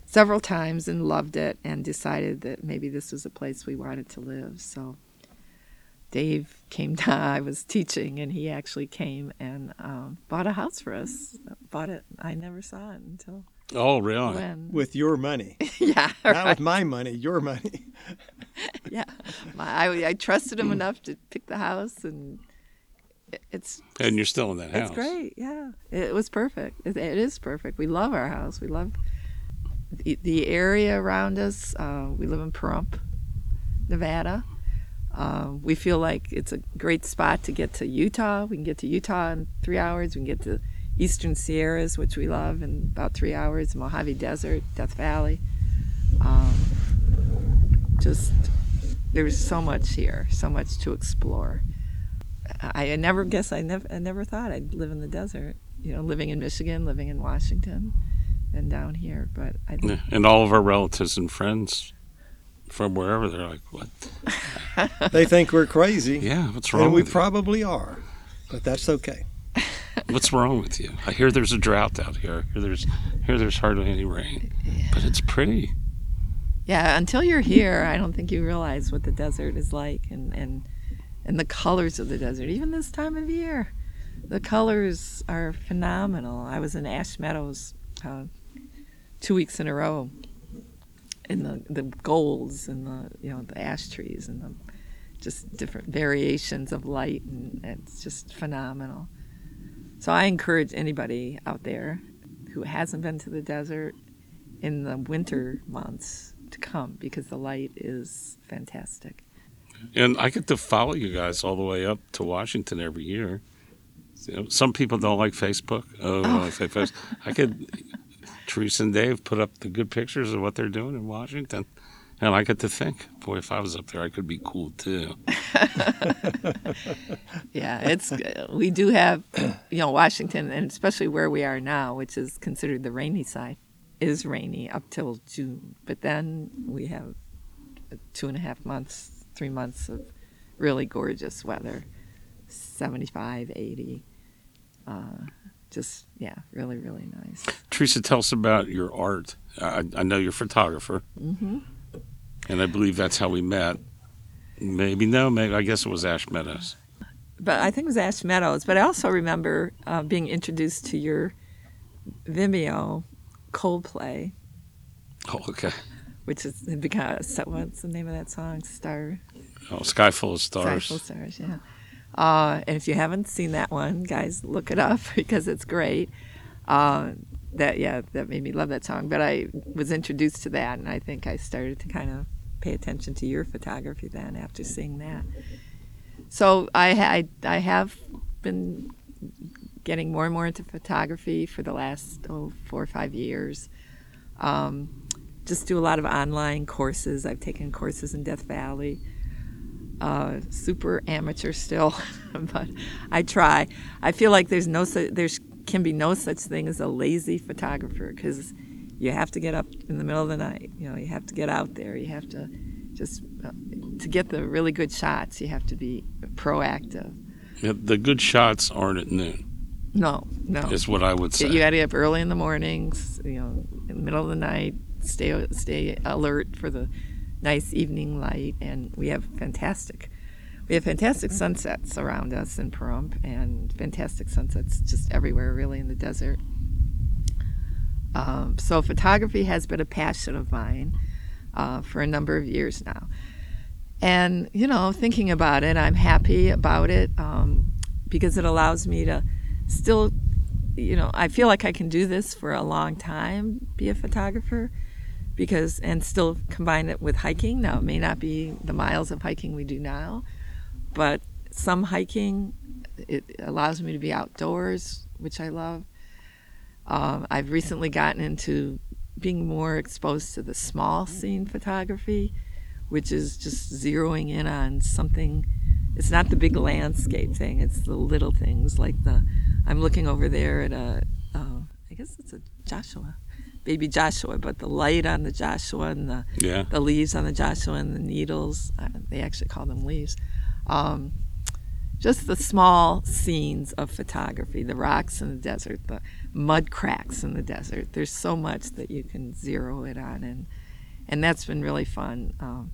C: several times and loved it, and decided that maybe this was a place we wanted to live. So Dave came down. I was teaching, and he actually came and um, bought a house for us. Bought it. I never saw it until
B: Oh, really?
C: when.
D: With your money.
C: yeah,
D: Not
C: right.
D: with my money, your money.
C: yeah, my, I, I trusted him enough to pick the house, and it, it's
B: And you're still in that house.
C: it's great. Yeah, it was perfect. It, it is perfect. We love our house. We love the, the area around us. Uh, we live in Pahrump, Nevada. Uh, we feel like it's a great spot to get to Utah. We can get to Utah in three hours. We can get to Eastern Sierras, which we love, in about three hours. Mojave Desert, Death Valley. Um, just there's so much here, so much to explore. I, I never guess I never I never thought I'd live in the desert. You know, living in Michigan, living in Washington, and down here. But I
B: Yeah, And all of our relatives and friends from wherever, they're like, what?
D: They think we're crazy,
B: Yeah, what's wrong
D: and we
B: with you?
D: probably are, but that's okay.
B: What's wrong with you? I hear there's a drought out here. I hear there's, here there's hardly any rain. But it's pretty.
C: Yeah, until you're here, I don't think you realize what the desert is like and, and and the colors of the desert, even this time of year. The colors are phenomenal. I was in Ash Meadows uh, two weeks in a row, and the the golds and the you know the ash trees and the just different variations of light, and it's just phenomenal. So I encourage anybody out there who hasn't been to the desert in the winter months to come because the light is fantastic.
B: And I get to follow you guys all the way up to Washington every year. You know, some people don't like Facebook. Oh, I don't like Facebook. I could, Teresa and Dave put up the good pictures of what they're doing in Washington. And I get to think, boy, if I was up there, I could be cool too.
C: Yeah, it's we do have you know Washington and especially where we are now, which is considered the rainy side, is rainy up till June. But then we have two and a half months, three months of really gorgeous weather, 75, 80. Uh, just yeah, really really nice.
B: Teresa, tell us about your art. I, I know you're a photographer. Mm-hmm. And I believe that's how we met. Maybe no, maybe I guess it was Ash Meadows.
C: but I think it was Ash Meadows. But I also remember uh, being introduced to your Vimeo Coldplay,
B: Oh, okay.
C: which is because what's the name of that song? Star
B: Oh, Sky Full of Stars.
C: Sky Full Stars. Yeah. Uh, and if you haven't seen that one, guys, look it up because it's great. Uh, that yeah, that made me love that song. But I was introduced to that, and I think I started to kind of pay attention to your photography then after seeing that. So I I, I have been getting more and more into photography for the last oh, four or five years. Um, just do a lot of online courses. I've taken courses in Death Valley. Uh, super amateur still, but I try. I feel like there's no there's can be no such thing as a lazy photographer because you have to get up in the middle of the night. You know, you have to get out there. You have to just uh, to get the really good shots. You have to be proactive.
B: Yeah, the good shots aren't at noon,
C: No, no.
B: is what I would say.
C: You got to get up early in the mornings. You know, in the middle of the night. Stay stay alert for the nice evening light, and we have fantastic. We have fantastic sunsets around us in Pahrump, and fantastic sunsets just everywhere, really, in the desert. Um, so photography has been a passion of mine uh, for a number of years now, and you know, thinking about it, I'm happy about it um, because it allows me to still you know, I feel like I can do this for a long time, be a photographer, because and still combine it with hiking. Now, it may not be the miles of hiking we do now, but some hiking it allows me to be outdoors, which I love. Um, I've recently gotten into being more exposed to the small scene photography, which is just zeroing in on something. It's not the big landscape thing; it's the little things like the. I'm looking over there at a. Uh, I guess it's a Joshua, baby Joshua, but the light on the Joshua and the
B: yeah.
C: the leaves on the Joshua and the needles. Uh, they actually call them leaves. Um, just the small scenes of photography, the rocks in the desert, the mud cracks in the desert. There's so much that you can zero it on, and and that's been really fun um,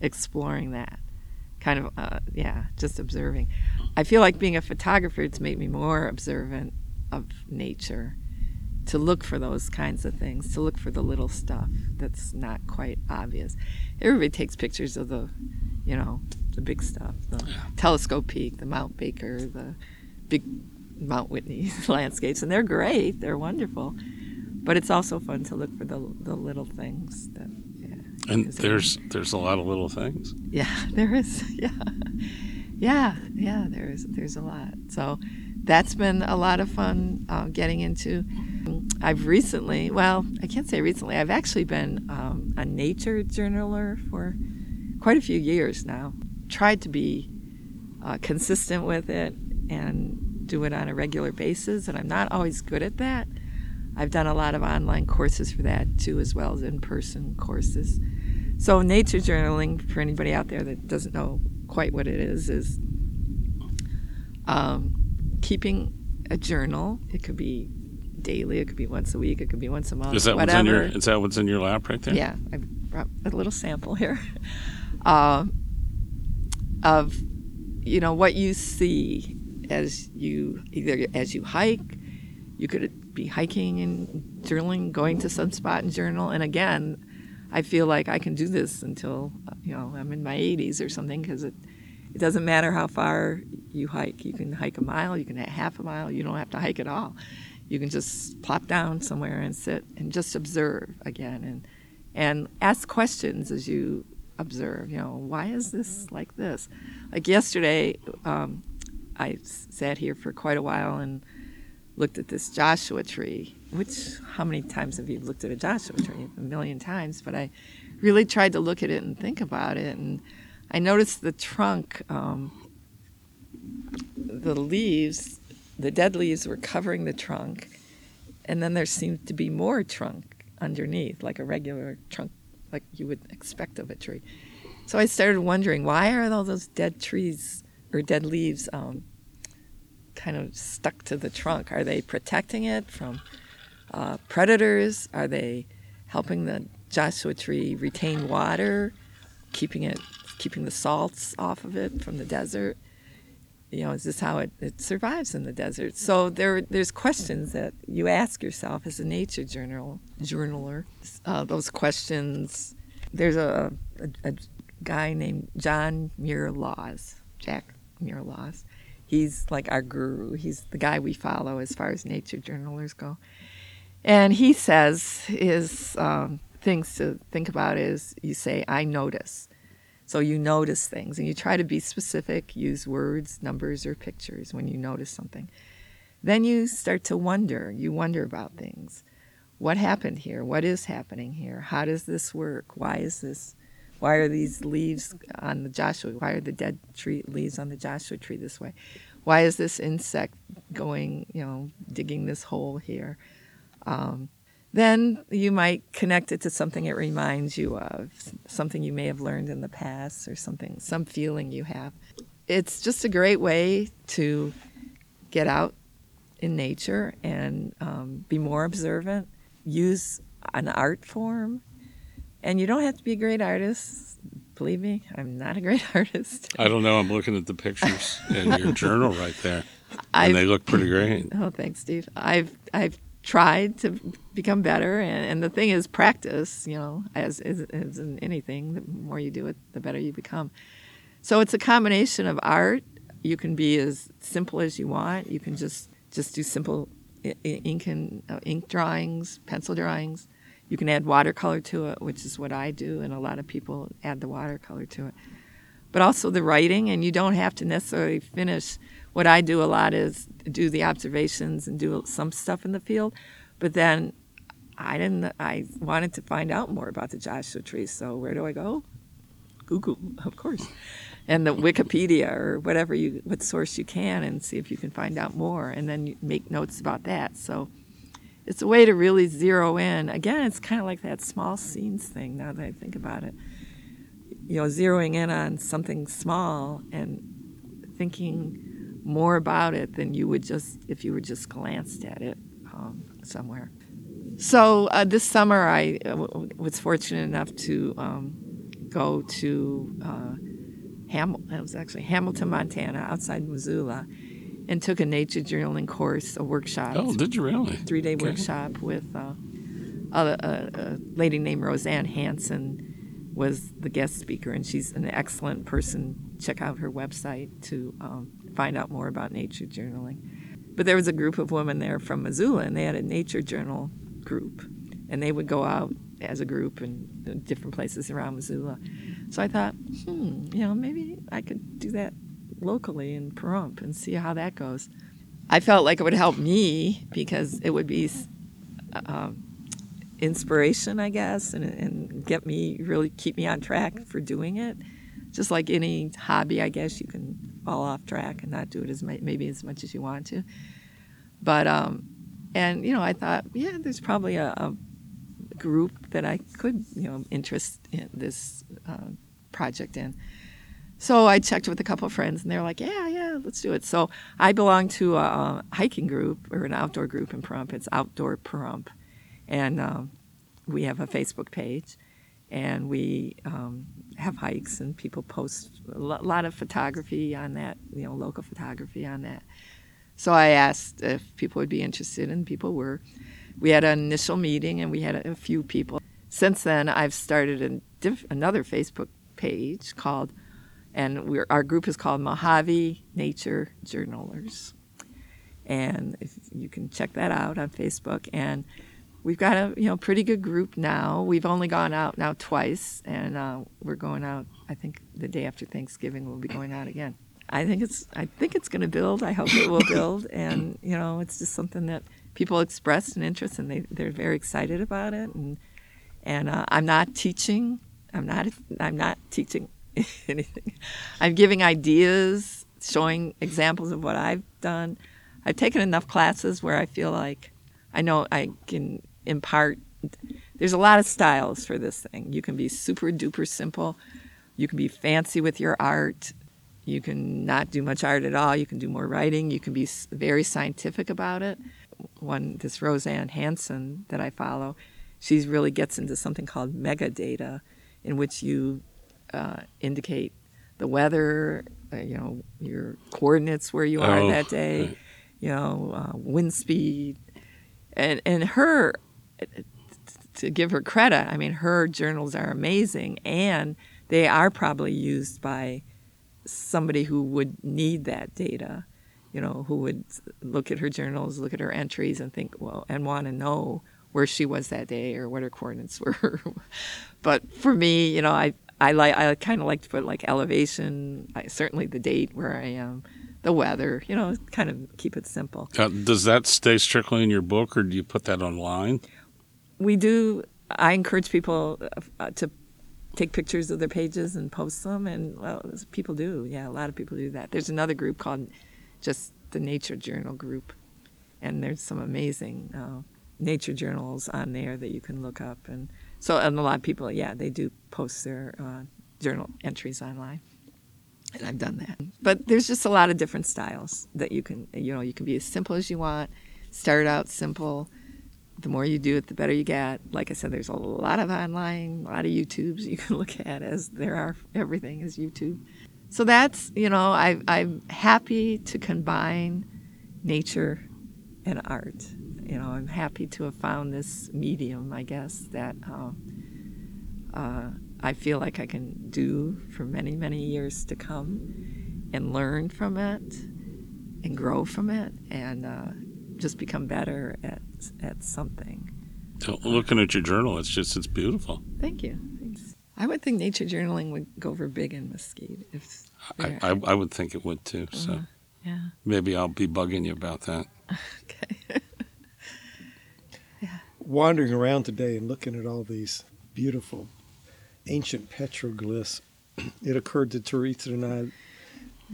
C: exploring that. Kind of, uh, yeah, just observing. I feel like being a photographer, it's made me more observant of nature to look for those kinds of things, to look for the little stuff that's not quite obvious. Everybody takes pictures of the, you know, the big stuff, the telescope peak, the Mount Baker, the big Mount Whitney landscapes, and they're great, they're wonderful. But it's also fun to look for the, the little things that, yeah.
B: And there's there's a lot of little things.
C: Yeah, there is. Yeah, yeah, yeah. There's there's a lot. So that's been a lot of fun uh, getting into. I've recently, well, I can't say recently. I've actually been um, a nature journaler for quite a few years now. Tried to be uh, consistent with it and do it on a regular basis, and I'm not always good at that. I've done a lot of online courses for that too, as well as in-person courses. So nature journaling, for anybody out there that doesn't know quite what it is, is um, keeping a journal. It could be daily, it could be once a week, it could be once a month,
B: Is that what's in
C: whatever.
B: your is that what's in your lap right there?
C: Yeah, I brought a little sample here um, of you know what you see as you either as you hike. You could be hiking and journaling, going to some spot and journal. And again, I feel like I can do this until you know I'm in my 80s or something because it it doesn't matter how far you hike. You can hike a mile, you can hike half a mile. You don't have to hike at all. You can just plop down somewhere and sit and just observe again and and ask questions as you observe. You know, why is this like this? Like yesterday, um, I sat here for quite a while and looked at this Joshua tree. Which how many times have you looked at a Joshua tree? A million times. But I really tried to look at it and think about it, and I noticed the trunk. Um, the leaves, the dead leaves were covering the trunk, and then there seemed to be more trunk underneath, like a regular trunk, like you would expect of a tree. So I started wondering why are all those dead trees or dead leaves um, kind of stuck to the trunk? Are they protecting it from uh, predators? Are they helping the Joshua tree retain water, keeping it, keeping the salts off of it from the desert? you know, is this how it, it survives in the desert? So there, there's questions that you ask yourself as a nature journal journaler. Uh, those questions. There's a, a, a guy named John Muir Laws, Jack Muir Laws. He's like our guru. He's the guy we follow as far as nature journalers go. And he says his um, things to think about is you say, I notice. So you notice things and you try to be specific, use words, numbers, or pictures when you notice something. Then you start to wonder. You wonder about things. What happened here? What is happening here? How does this work? Why is this? Why are these leaves on the Joshua? Why are the dead tree leaves on the Joshua tree this way? Why is this insect going, you know, digging this hole here? Um, then you might connect it to something it reminds you of, something you may have learned in the past or something, some feeling you have. It's just a great way to get out in nature and um, be more observant, use an art form. And you don't have to be a great artist. Believe me, I'm not a great artist.
B: I don't know. I'm looking at the pictures in your journal right there,
C: I've-
B: and they look pretty great.
C: Oh, thanks, Steve. I've I've tried to become better, and, and the thing is practice. You know, as, as as in anything, the more you do it, the better you become. So it's a combination of art. You can be as simple as you want. You can just just do simple ink and uh, ink drawings, pencil drawings. You can add watercolor to it, which is what I do, and a lot of people add the watercolor to it but also the writing and you don't have to necessarily finish what i do a lot is do the observations and do some stuff in the field but then i didn't i wanted to find out more about the joshua tree so where do i go? Google of course and the wikipedia or whatever you what source you can and see if you can find out more and then make notes about that. So it's a way to really zero in. Again it's kind of like that small scenes thing now that i think about it. You know, zeroing in on something small and thinking more about it than you would just if you were just glanced at it um, somewhere. So uh, this summer, I uh, was fortunate enough to um, go to uh, Ham- it was actually Hamilton, Montana, outside Missoula, and took a nature journaling course, a workshop
B: Oh, did you really?
C: three day
B: Okay.
C: workshop with uh, a, a, a lady named Roseann Hanson was the guest speaker, and she's an excellent person. Check out her website to um, find out more about nature journaling. But there was a group of women there from Missoula, and they had a nature journal group. and they would go out as a group in different places around Missoula. So I thought, hmm, you know, maybe I could do that locally in Pahrump and see how that goes. I felt like it would help me because it would be um, inspiration, I guess, and, and get me really keep me on track for doing it. Just like any hobby, I guess you can fall off track and not do it as maybe as much as you want to. But um, and you know, I thought, yeah, there's probably a, a group that I could, you know, interest in this uh, project in. So I checked with a couple of friends, and they're like, "Yeah, yeah, let's do it." So I belong to a, hiking group or an outdoor group in Pahrump. It's Outdoor Pahrump, and um, we have a Facebook page, and we um, have hikes, and people post a lot of photography on that, you know, local photography on that. So I asked if people would be interested, and people were. We had an initial meeting, and we had a, few people. Since then, I've started a diff- another Facebook page called, and our group is called Mojave Nature Journalers, and if you can check that out on Facebook. And we've got a you know pretty good group now. We've only gone out now twice, and uh, we're going out. I think the day after Thanksgiving, we'll be going out again. I think it's I think it's going to build. I hope it will build, and you know, it's just something that people expressed an interest and they they're very excited about it. And and uh, I'm not teaching. I'm not I'm not teaching anything. I'm giving ideas, showing examples of what I've done. I've taken enough classes where I feel like I know I can impart. There's a lot of styles for this thing. You can be super duper simple. You can be fancy with your art. You can not do much art at all. You can do more writing. You can be very scientific about it. One, this Roseann Hanson that I follow, she really gets into something called metadata, in which you uh, indicate the weather, uh, you know, your coordinates where you are
B: Oh,
C: that day,
B: right.
C: you know, uh, wind speed, and and her to give her credit, I mean, her journals are amazing, and they are probably used by somebody who would need that data, you know, who would look at her journals, look at her entries, and think, well, and want to know where she was that day or what her coordinates were. but for me, you know, I I like I kind of like to put like elevation, I, certainly the date where I am, the weather, you know, kind of keep it simple.
B: Uh, does that stay strictly in your book, or do you put that online?
C: We do i encourage people uh, to take pictures of their pages and post them and well people do yeah a lot of people do that. There's another group called just the nature journal group and there's some amazing uh, nature journals on there that you can look up and so and a lot of people yeah they do post their uh, journal entries online and i've done that. But there's just a lot of different styles that you can you know you can be as simple as you want start out simple the more you do it, the better you get. Like I said, there's a lot of online, a lot of YouTubes you can look at, as there are everything is YouTube. So that's you know I, I'm happy to combine nature and art. You know I'm happy to have found this medium. I guess that um, uh, I feel like I can do for many many years to come, and learn from it, and grow from it, and uh, just become better at at something.
B: So looking at your journal, it's just it's beautiful.
C: Thank you. Thanks. I would think nature journaling would go over big in Mesquite. If
B: I, I, I would think it would too. So uh-huh.
C: yeah.
B: maybe I'll be bugging you about that.
C: Okay.
D: Wandering around today and looking at all these beautiful ancient petroglyphs, it occurred to Teresa and I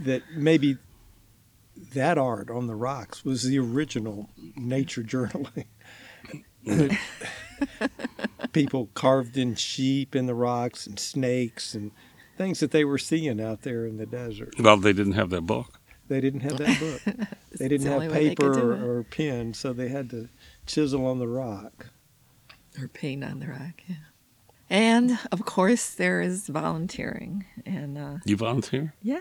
D: that maybe that art on the rocks was the original nature journaling. People carved in sheep in the rocks and snakes and things that they were seeing out there in the desert.
B: Well, they didn't have that book.
D: They didn't have that book. they didn't
C: the
D: have
C: only way they could
D: paper or, or pen, so they had to chisel on the rock.
C: or paint on the rock. Yeah. And of course, there is volunteering, and uh,
B: You volunteer?
C: yeah.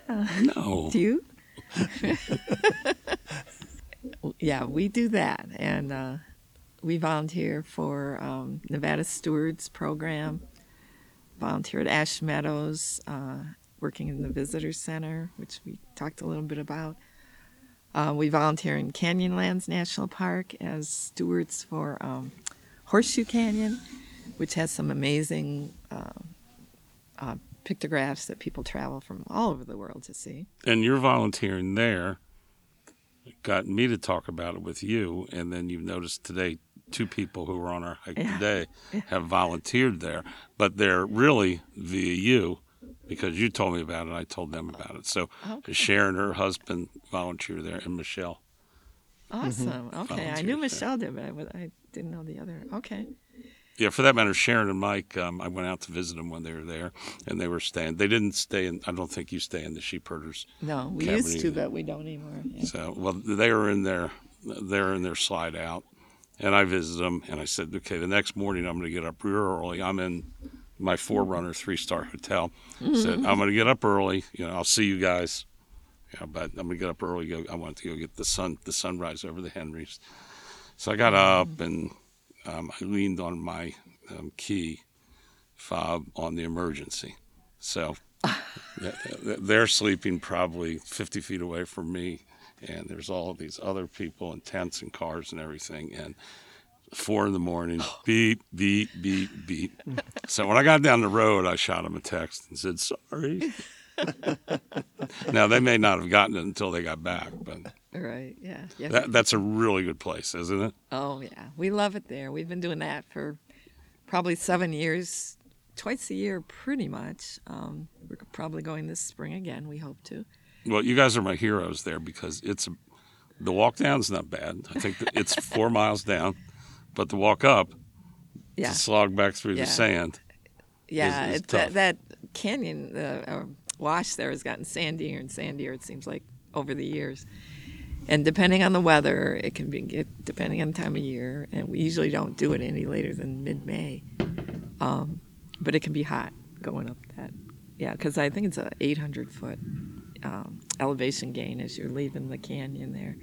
B: No.
C: Do you? yeah, we do that, and uh, we volunteer for um, Nevada Stewards Program. Volunteer at Ash Meadows, uh, working in the visitor center, which we talked a little bit about. Uh, we volunteer in Canyonlands National Park as stewards for um, Horseshoe Canyon, which has some amazing uh, uh, pictographs that people travel from all over the world to see.
B: And you're volunteering there. Got me to talk about it with you, and then you've noticed today two people who were on our hike
C: Yeah.
B: today have volunteered there, but they're really via you because you told me about it. I told them about it. So oh.
C: Okay.
B: Sharon, her husband, volunteered there, and Michelle.
C: Awesome. Mm-hmm. Okay, I knew. Michelle did, but I, I didn't know the other. Okay.
B: Yeah, for that matter, Sharon and Mike, um, I went out to visit them when they were there, and they were staying. They didn't stay in. I don't think you stay in the sheep herders.
C: No, we used to, but we don't anymore. Yeah.
B: So, well, they were in their, they're in their slide out, and I visited them, and I said, okay, the next morning I'm going to get up real early. I'm in my 4Runner three star hotel. Said I'm going to get up early. You know, I'll see you guys. Yeah, but I'm going to get up early. Go. I want to go get the sun, the sunrise over the Henrys. So I got up and um, I leaned on my um, key fob on the emergency. So th- th- they're sleeping probably 50 feet away from me, and there's all these other people and tents and cars and everything. And four in the morning, beep, beep, beep, beep. So when I got down the road, I shot them a text and said, sorry. now, they may not have gotten it until they got back, but
C: Right. Yeah. Yeah.
B: that, that's a really good place, isn't it?
C: Oh yeah, we love it there. We've been doing that for probably seven years, twice a year, pretty much. Um, we're probably going this spring again. We hope to.
B: Well, you guys are my heroes there because it's the walk down's not bad. I think it's four miles down, but the walk up,
C: Yeah.
B: to slog back through
C: Yeah.
B: the sand.
C: Yeah,
B: is
C: it, that, that canyon uh, uh, wash there has gotten sandier and sandier. It seems like over the years, and depending on the weather, it can be it, depending on the time of year. And we usually don't do it any later than mid-May, um, but it can be hot going up that. Yeah, because I think it's a 800 foot um, elevation gain as you're leaving the canyon there.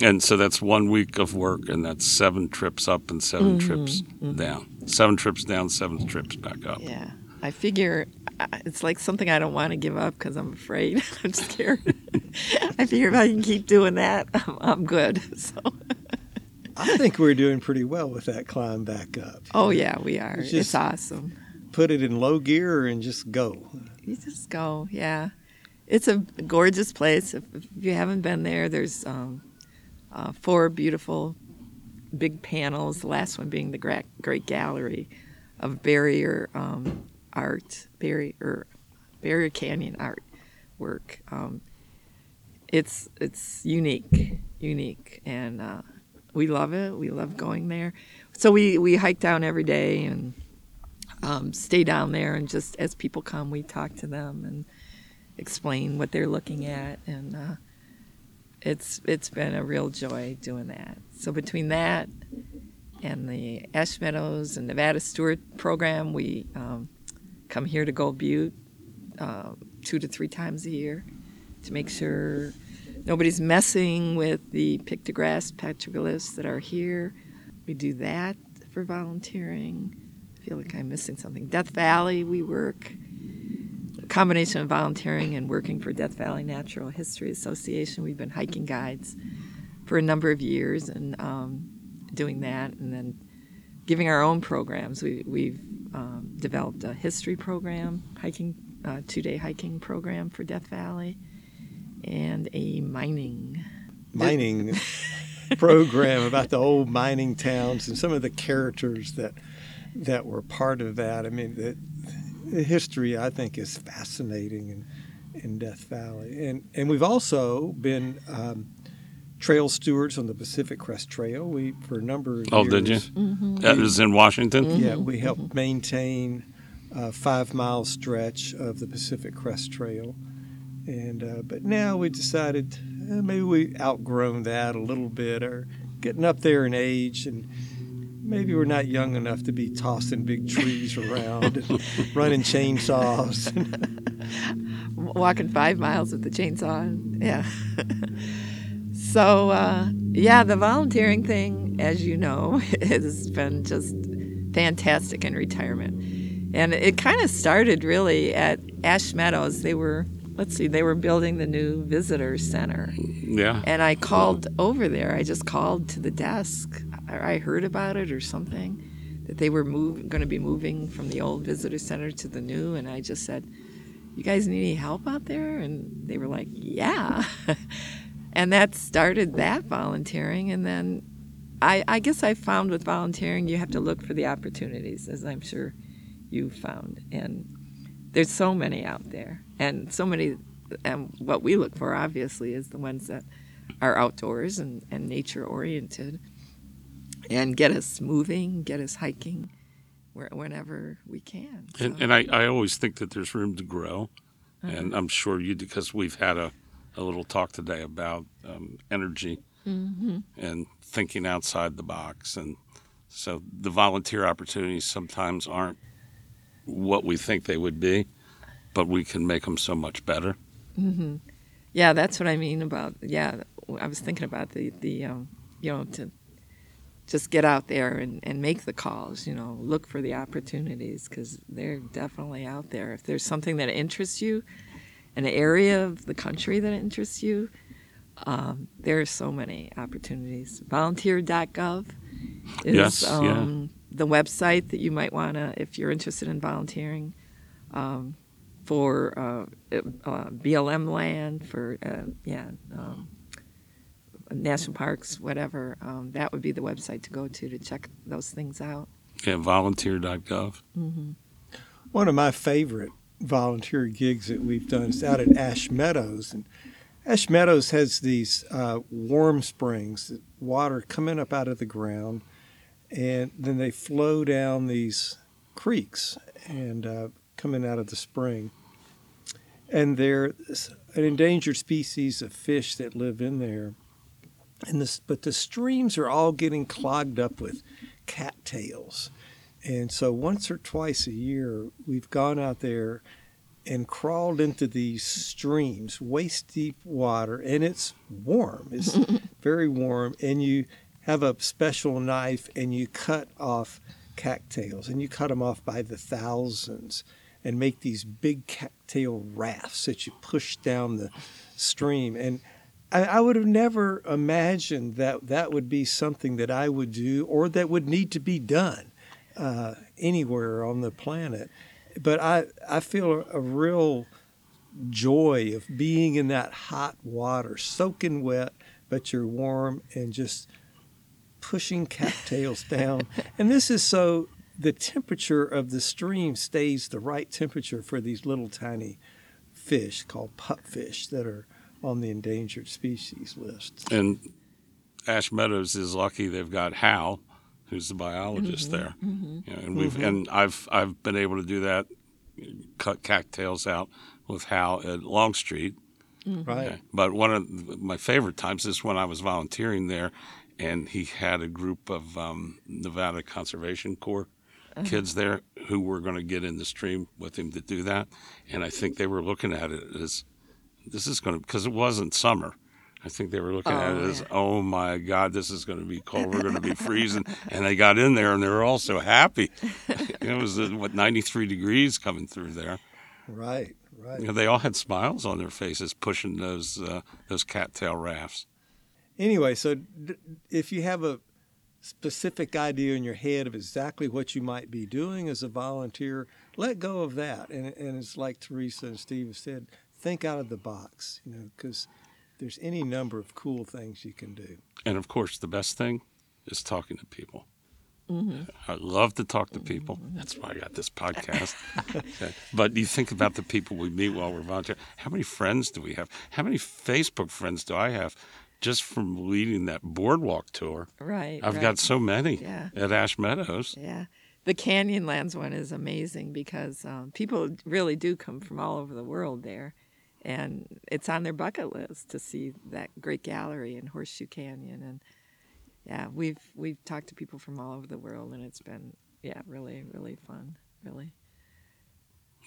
B: And so that's one week of work, and that's seven trips up and 7 trips down. Seven trips down, seven trips back up.
C: Yeah, I figure uh, it's like something I don't want to give up because I'm afraid. I'm scared. I figure if I can keep doing that, I'm, I'm good. So,
D: I think we're doing pretty well with that climb back up.
C: oh yeah, we are.
D: It's
C: It's, awesome.
D: Put it in low gear and just go.
C: You just go. Yeah, it's a gorgeous place. If, if you haven't been there, there's um, uh, four beautiful big panels. The last one being the gra- Great Gallery of barrier um, art, barrier barrier canyon art work. Um, it's it's unique, unique, and uh, we love it. We love going there. So we we hike down every day and um, stay down there, and just as people come, we talk to them and explain what they're looking at, and uh, it's it's been a real joy doing that. So between that and the Ash Meadows and Nevada Steward program, we um, come here to Gold Butte uh, two to three times a year to make sure nobody's messing with the pictographs, petroglyphs that are here. We do that for volunteering. I feel like I'm missing something. Death Valley, we work. A combination of volunteering and working for Death Valley Natural History Association. We've been hiking guides for a number of years and um, doing that, and then giving our own programs. We, we've um, developed a history program, hiking, uh, two-day hiking program for Death Valley, and a mining.
D: Mining program about the old mining towns and some of the characters that that were part of that. I mean, the, the history I think is fascinating in, in Death Valley, and and we've also been um, trail stewards on the Pacific Crest Trail. We for a number of
B: Oh,
D: years.
B: did you?
C: Mm-hmm.
B: That was in Washington?
D: Yeah, we helped maintain a five mile stretch of the Pacific Crest Trail. And uh, but now we decided eh, maybe we outgrown that a little bit, or getting up there in age, and maybe we're not young enough to be tossing big trees around and running chainsaws.
C: walking five miles with the chainsaw. and- Yeah. so, uh, yeah, the volunteering thing, as you know, has been just fantastic in retirement. And it kind of started really at Ash Meadows. They were, let's see, they were building the new visitor center.
B: Yeah.
C: And I called over there. I just called to the desk I heard about it or something that they were move, going to be moving from the old visitor center to the new, and I just said, "You guys need any help out there?" And they were like, "Yeah," and that started that volunteering, and then I, I guess I found with volunteering you have to look for the opportunities, as I'm sure you found, and there's so many out there, and so many, and what we look for obviously is the ones that are outdoors and, and nature oriented and get us moving, get us hiking where, whenever we can. So,
B: And, and I, I always think that there's room to grow. And I'm sure you because we've had a, a little talk today about um, energy and thinking outside the box. And so the volunteer opportunities sometimes aren't what we think they would be, but we can make them so much better.
C: yeah, that's what I mean about, yeah, I was thinking about the, the um, you know, to just get out there and, and make the calls, you know, look for the opportunities because they're definitely out there. If there's something that interests you, an area of the country that interests you, um, there are so many opportunities. Volunteer.gov is
B: Yes, yeah.
C: um, the website that you might want to, if you're interested in volunteering um, for uh, uh, BLM land, for, uh, yeah, um, national parks, whatever. Um, that would be the website to go to to check those things out.
B: Yeah, volunteer.gov.
D: One of my favorite volunteer gigs that we've done is out at Ash Meadows. And Ash Meadows has these uh, warm springs, water coming up out of the ground, and then they flow down these creeks and uh, coming out of the spring. And they're an endangered species of fish that live in there. And this, but the streams are all getting clogged up with cattails. And so once or twice a year, we've gone out there and crawled into these streams, waist deep water, and it's warm. It's very warm. And you have a special knife and you cut off cattails, and you cut them off by the thousands and make these big cattail rafts that you push down the stream. And I, I would have never imagined that that would be something that I would do or that would need to be done uh, anywhere on the planet. But I, I feel a, a real joy of being in that hot water, soaking wet, but you're warm and just pushing cattails down. And this is so the temperature of the stream stays the right temperature for these little tiny fish called pupfish that are on the endangered species list.
B: And Ash Meadows is lucky they've got Hal, who's the biologist mm-hmm. there. Mm-hmm. You know, and we've mm-hmm. and I've I've been able to do that, cut cattails out with Hal at Longstreet.
D: Right.
B: Okay. But one of my favorite times is when I was volunteering there, and he had a group of um, Nevada Conservation Corps kids there who were going to get in the stream with him to do that. And I think they were looking at it as this is going to because it wasn't summer. I think they were looking at it
C: Oh,
B: as,
C: yeah.
B: oh my God, this is going to be cold. We're going to be freezing. and they got in there and they were all so happy. it was, uh, what, 93 degrees coming through there.
D: Right. Right.
B: You know, they all had smiles on their faces pushing those uh, those cattail rafts.
D: Anyway, so d- if you have a specific idea in your head of exactly what you might be doing as a volunteer, let go of that. And, and it's like Teresa and Steve have said, think out of the box, you know, because there's any number of cool things you can do.
B: And of course, the best thing is talking to people. Mm-hmm. I love to talk to people. Mm-hmm. That's why I got this podcast. Okay. But you think about the people we meet while we're volunteering. How many friends do we have? How many Facebook friends do I have just from leading that boardwalk tour?
C: Right.
B: I've
C: right.
B: got so many
C: Yeah.
B: at Ash Meadows.
C: Yeah. The Canyonlands one is amazing because um, people really do come from all over the world there. And it's on their bucket list to see that great gallery in Horseshoe Canyon. And yeah, we've we've talked to people from all over the world, and it's been yeah, really really fun, really.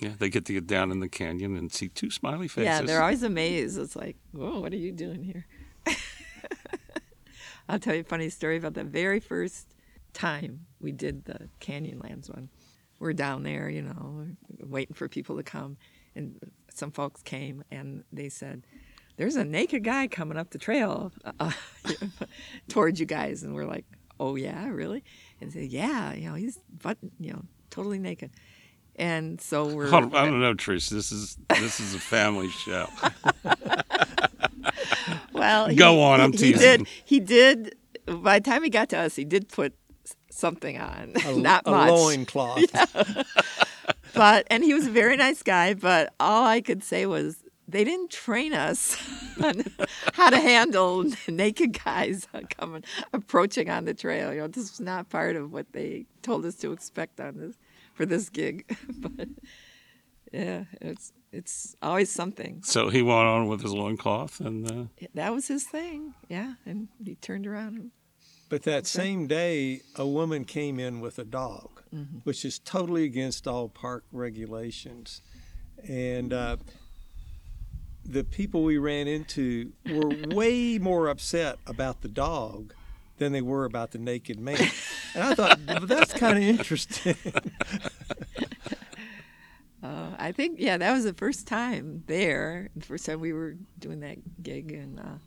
B: Yeah, they get to get down in the canyon and see two smiley faces.
C: Yeah, they're always amazed. It's like, whoa, what are you doing here? I'll tell you a funny story about the very first time we did the Canyonlands one. We're down there, you know, waiting for people to come, and some folks came and they said, "There's a naked guy coming up the trail uh, towards you guys," and we're like, "Oh yeah, really?" And they say, "Yeah, you know, he's but you know, totally naked." And so we're
B: Hold on, I don't know, Teresa. This is this is a family show.
C: Well. he-
B: Go on, I'm
C: he,
B: teasing.
C: He did. He did. By the time he got to us, he did put something on.
D: A,
C: Not
D: a
C: much.
D: loincloth.
C: but and he was a very nice guy but all i could say was they didn't train us on how to handle naked guys coming approaching on the trail you know this was not part of what they told us to expect on this for this gig but yeah it's it's always something
B: So he went on with his loincloth, and uh,
C: that was his thing yeah and he turned around and
D: But that same day, a woman came in with a dog, which is totally against all park regulations. And uh, the people we ran into were way more upset about the dog than they were about the naked man. And I thought, well, that's kind of interesting.
C: Uh, I think yeah, that was the first time there. The first time we were doing that gig, and uh,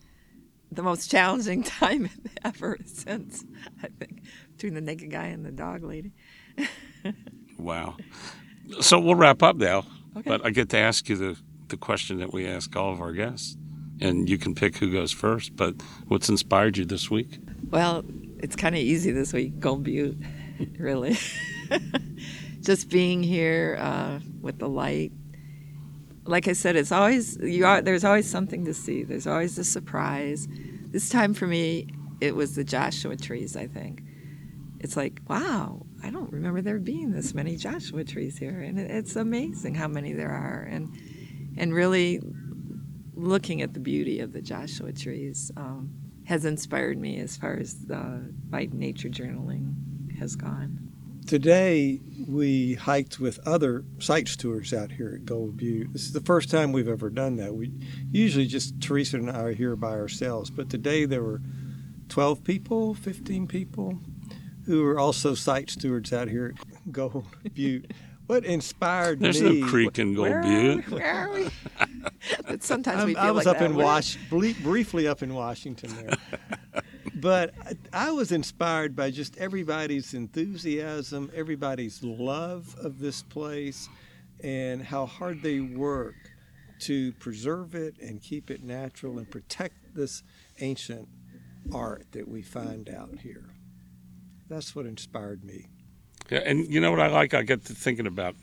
C: the most challenging time ever since. I think between the naked guy and the dog lady.
B: wow. So we'll wrap up now. But I get to ask you the the question that we ask all of our guests, and you can pick who goes first. But what's inspired you this week?
C: Well, it's kind of easy this week. Gold Butte, really. Just being here uh, with the light. Like I said, it's always you are. There's always something to see. There's always a surprise. This time for me, it was the Joshua trees. I think it's like wow. I don't remember there being this many Joshua trees here, and it's amazing how many there are. And and really looking at the beauty of the Joshua trees um, has inspired me as far as uh, my nature journaling has gone.
D: Today, we hiked with other site stewards out here at Gold Butte. This is the first time we've ever done that. We usually just Teresa and I are here by ourselves, but today there were 12 people, 15 people who were also site stewards out here at Gold Butte. What inspired
B: There's
D: me?
B: There's no creek in Gold
C: Where are
B: Butte.
C: we? Where are we? but sometimes
D: I'm-
C: we feel
D: I was
C: like
D: up
C: that.
D: in
C: Where-
D: Wash, ble- briefly up in Washington there. but I, I was inspired by just everybody's enthusiasm, everybody's love of this place, and how hard they work to preserve it and keep it natural and protect this ancient art that we find out here. That's what inspired me.
B: Yeah, and you know what I like? I get to thinking about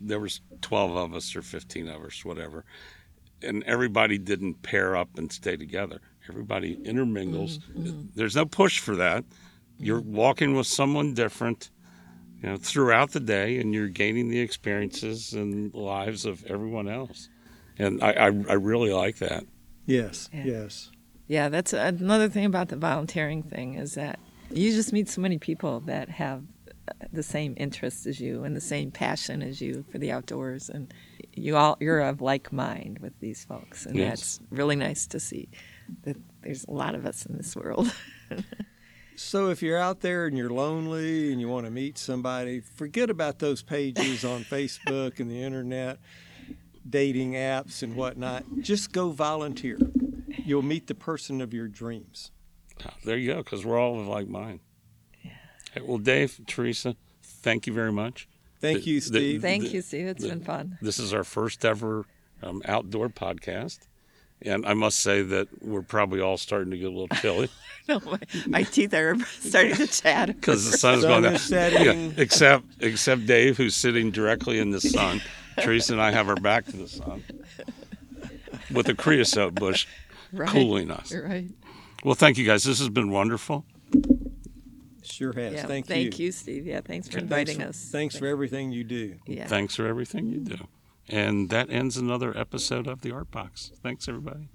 B: there was twelve of us or fifteen of us, whatever, and everybody didn't pair up and stay together. Everybody intermingles. Mm, mm. There's no push for that. You're mm. walking with someone different, you know, throughout the day, and you're gaining the experiences and lives of everyone else. And I, I, I really like that.
D: Yes,
C: Yeah.
D: yes.
C: Yeah, that's another thing about the volunteering thing is that you just meet so many people that have the same interests as you and the same passion as you for the outdoors, and you all you're of like mind with these folks, and
B: Yes.
C: that's really nice to see. That there's a lot of us in this world.
D: So if you're out there and you're lonely and you want to meet somebody, forget about those pages on Facebook and the internet, dating apps and whatnot. Just go volunteer. You'll meet the person of your dreams.
B: Ah, There you go, because we're all of like mind. Hey, well, Dave, Teresa, thank you very much.
D: Thank
B: The-
D: you,
B: the-
D: Steve.
C: Thank
B: the-
C: you, Steve. It's
B: the-
C: been fun.
B: This is our first ever um, outdoor podcast. And I must say that we're probably all starting to get a little chilly
C: No, my, my teeth are starting to chatter.
B: because the sun's
D: Sun
B: going down.
D: is setting.
B: Yeah, except except Dave, who's sitting directly in the sun. Teresa and I have our back to the sun with a creosote bush
C: Right.
B: cooling us.
C: Right.
B: Well, thank you guys. This has been wonderful.
D: Sure has.
C: Yeah.
D: Thank,
C: thank you. Steve. Yeah, thanks for
D: Thanks
C: inviting
D: for-
C: us.
D: Thanks for everything you do.
C: Yeah.
B: Thanks for everything you do. And that ends another episode of the Art Box. Thanks, everybody.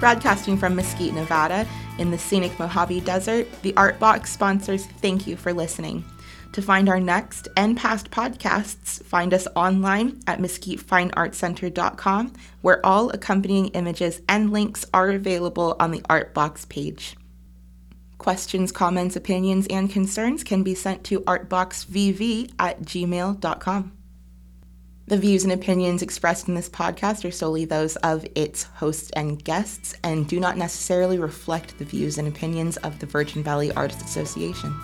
A: Broadcasting from Mesquite, Nevada, in the scenic Mojave Desert, the Art Box sponsors thank you for listening. To find our next and past podcasts, find us online at mesquitefineartcenter.com, where all accompanying images and links are available on the Art Box page. Questions, comments, opinions, and concerns can be sent to artboxvv at gmail.com. The views and opinions expressed in this podcast are solely those of its hosts and guests and do not necessarily reflect the views and opinions of the Virgin Valley Artists Association.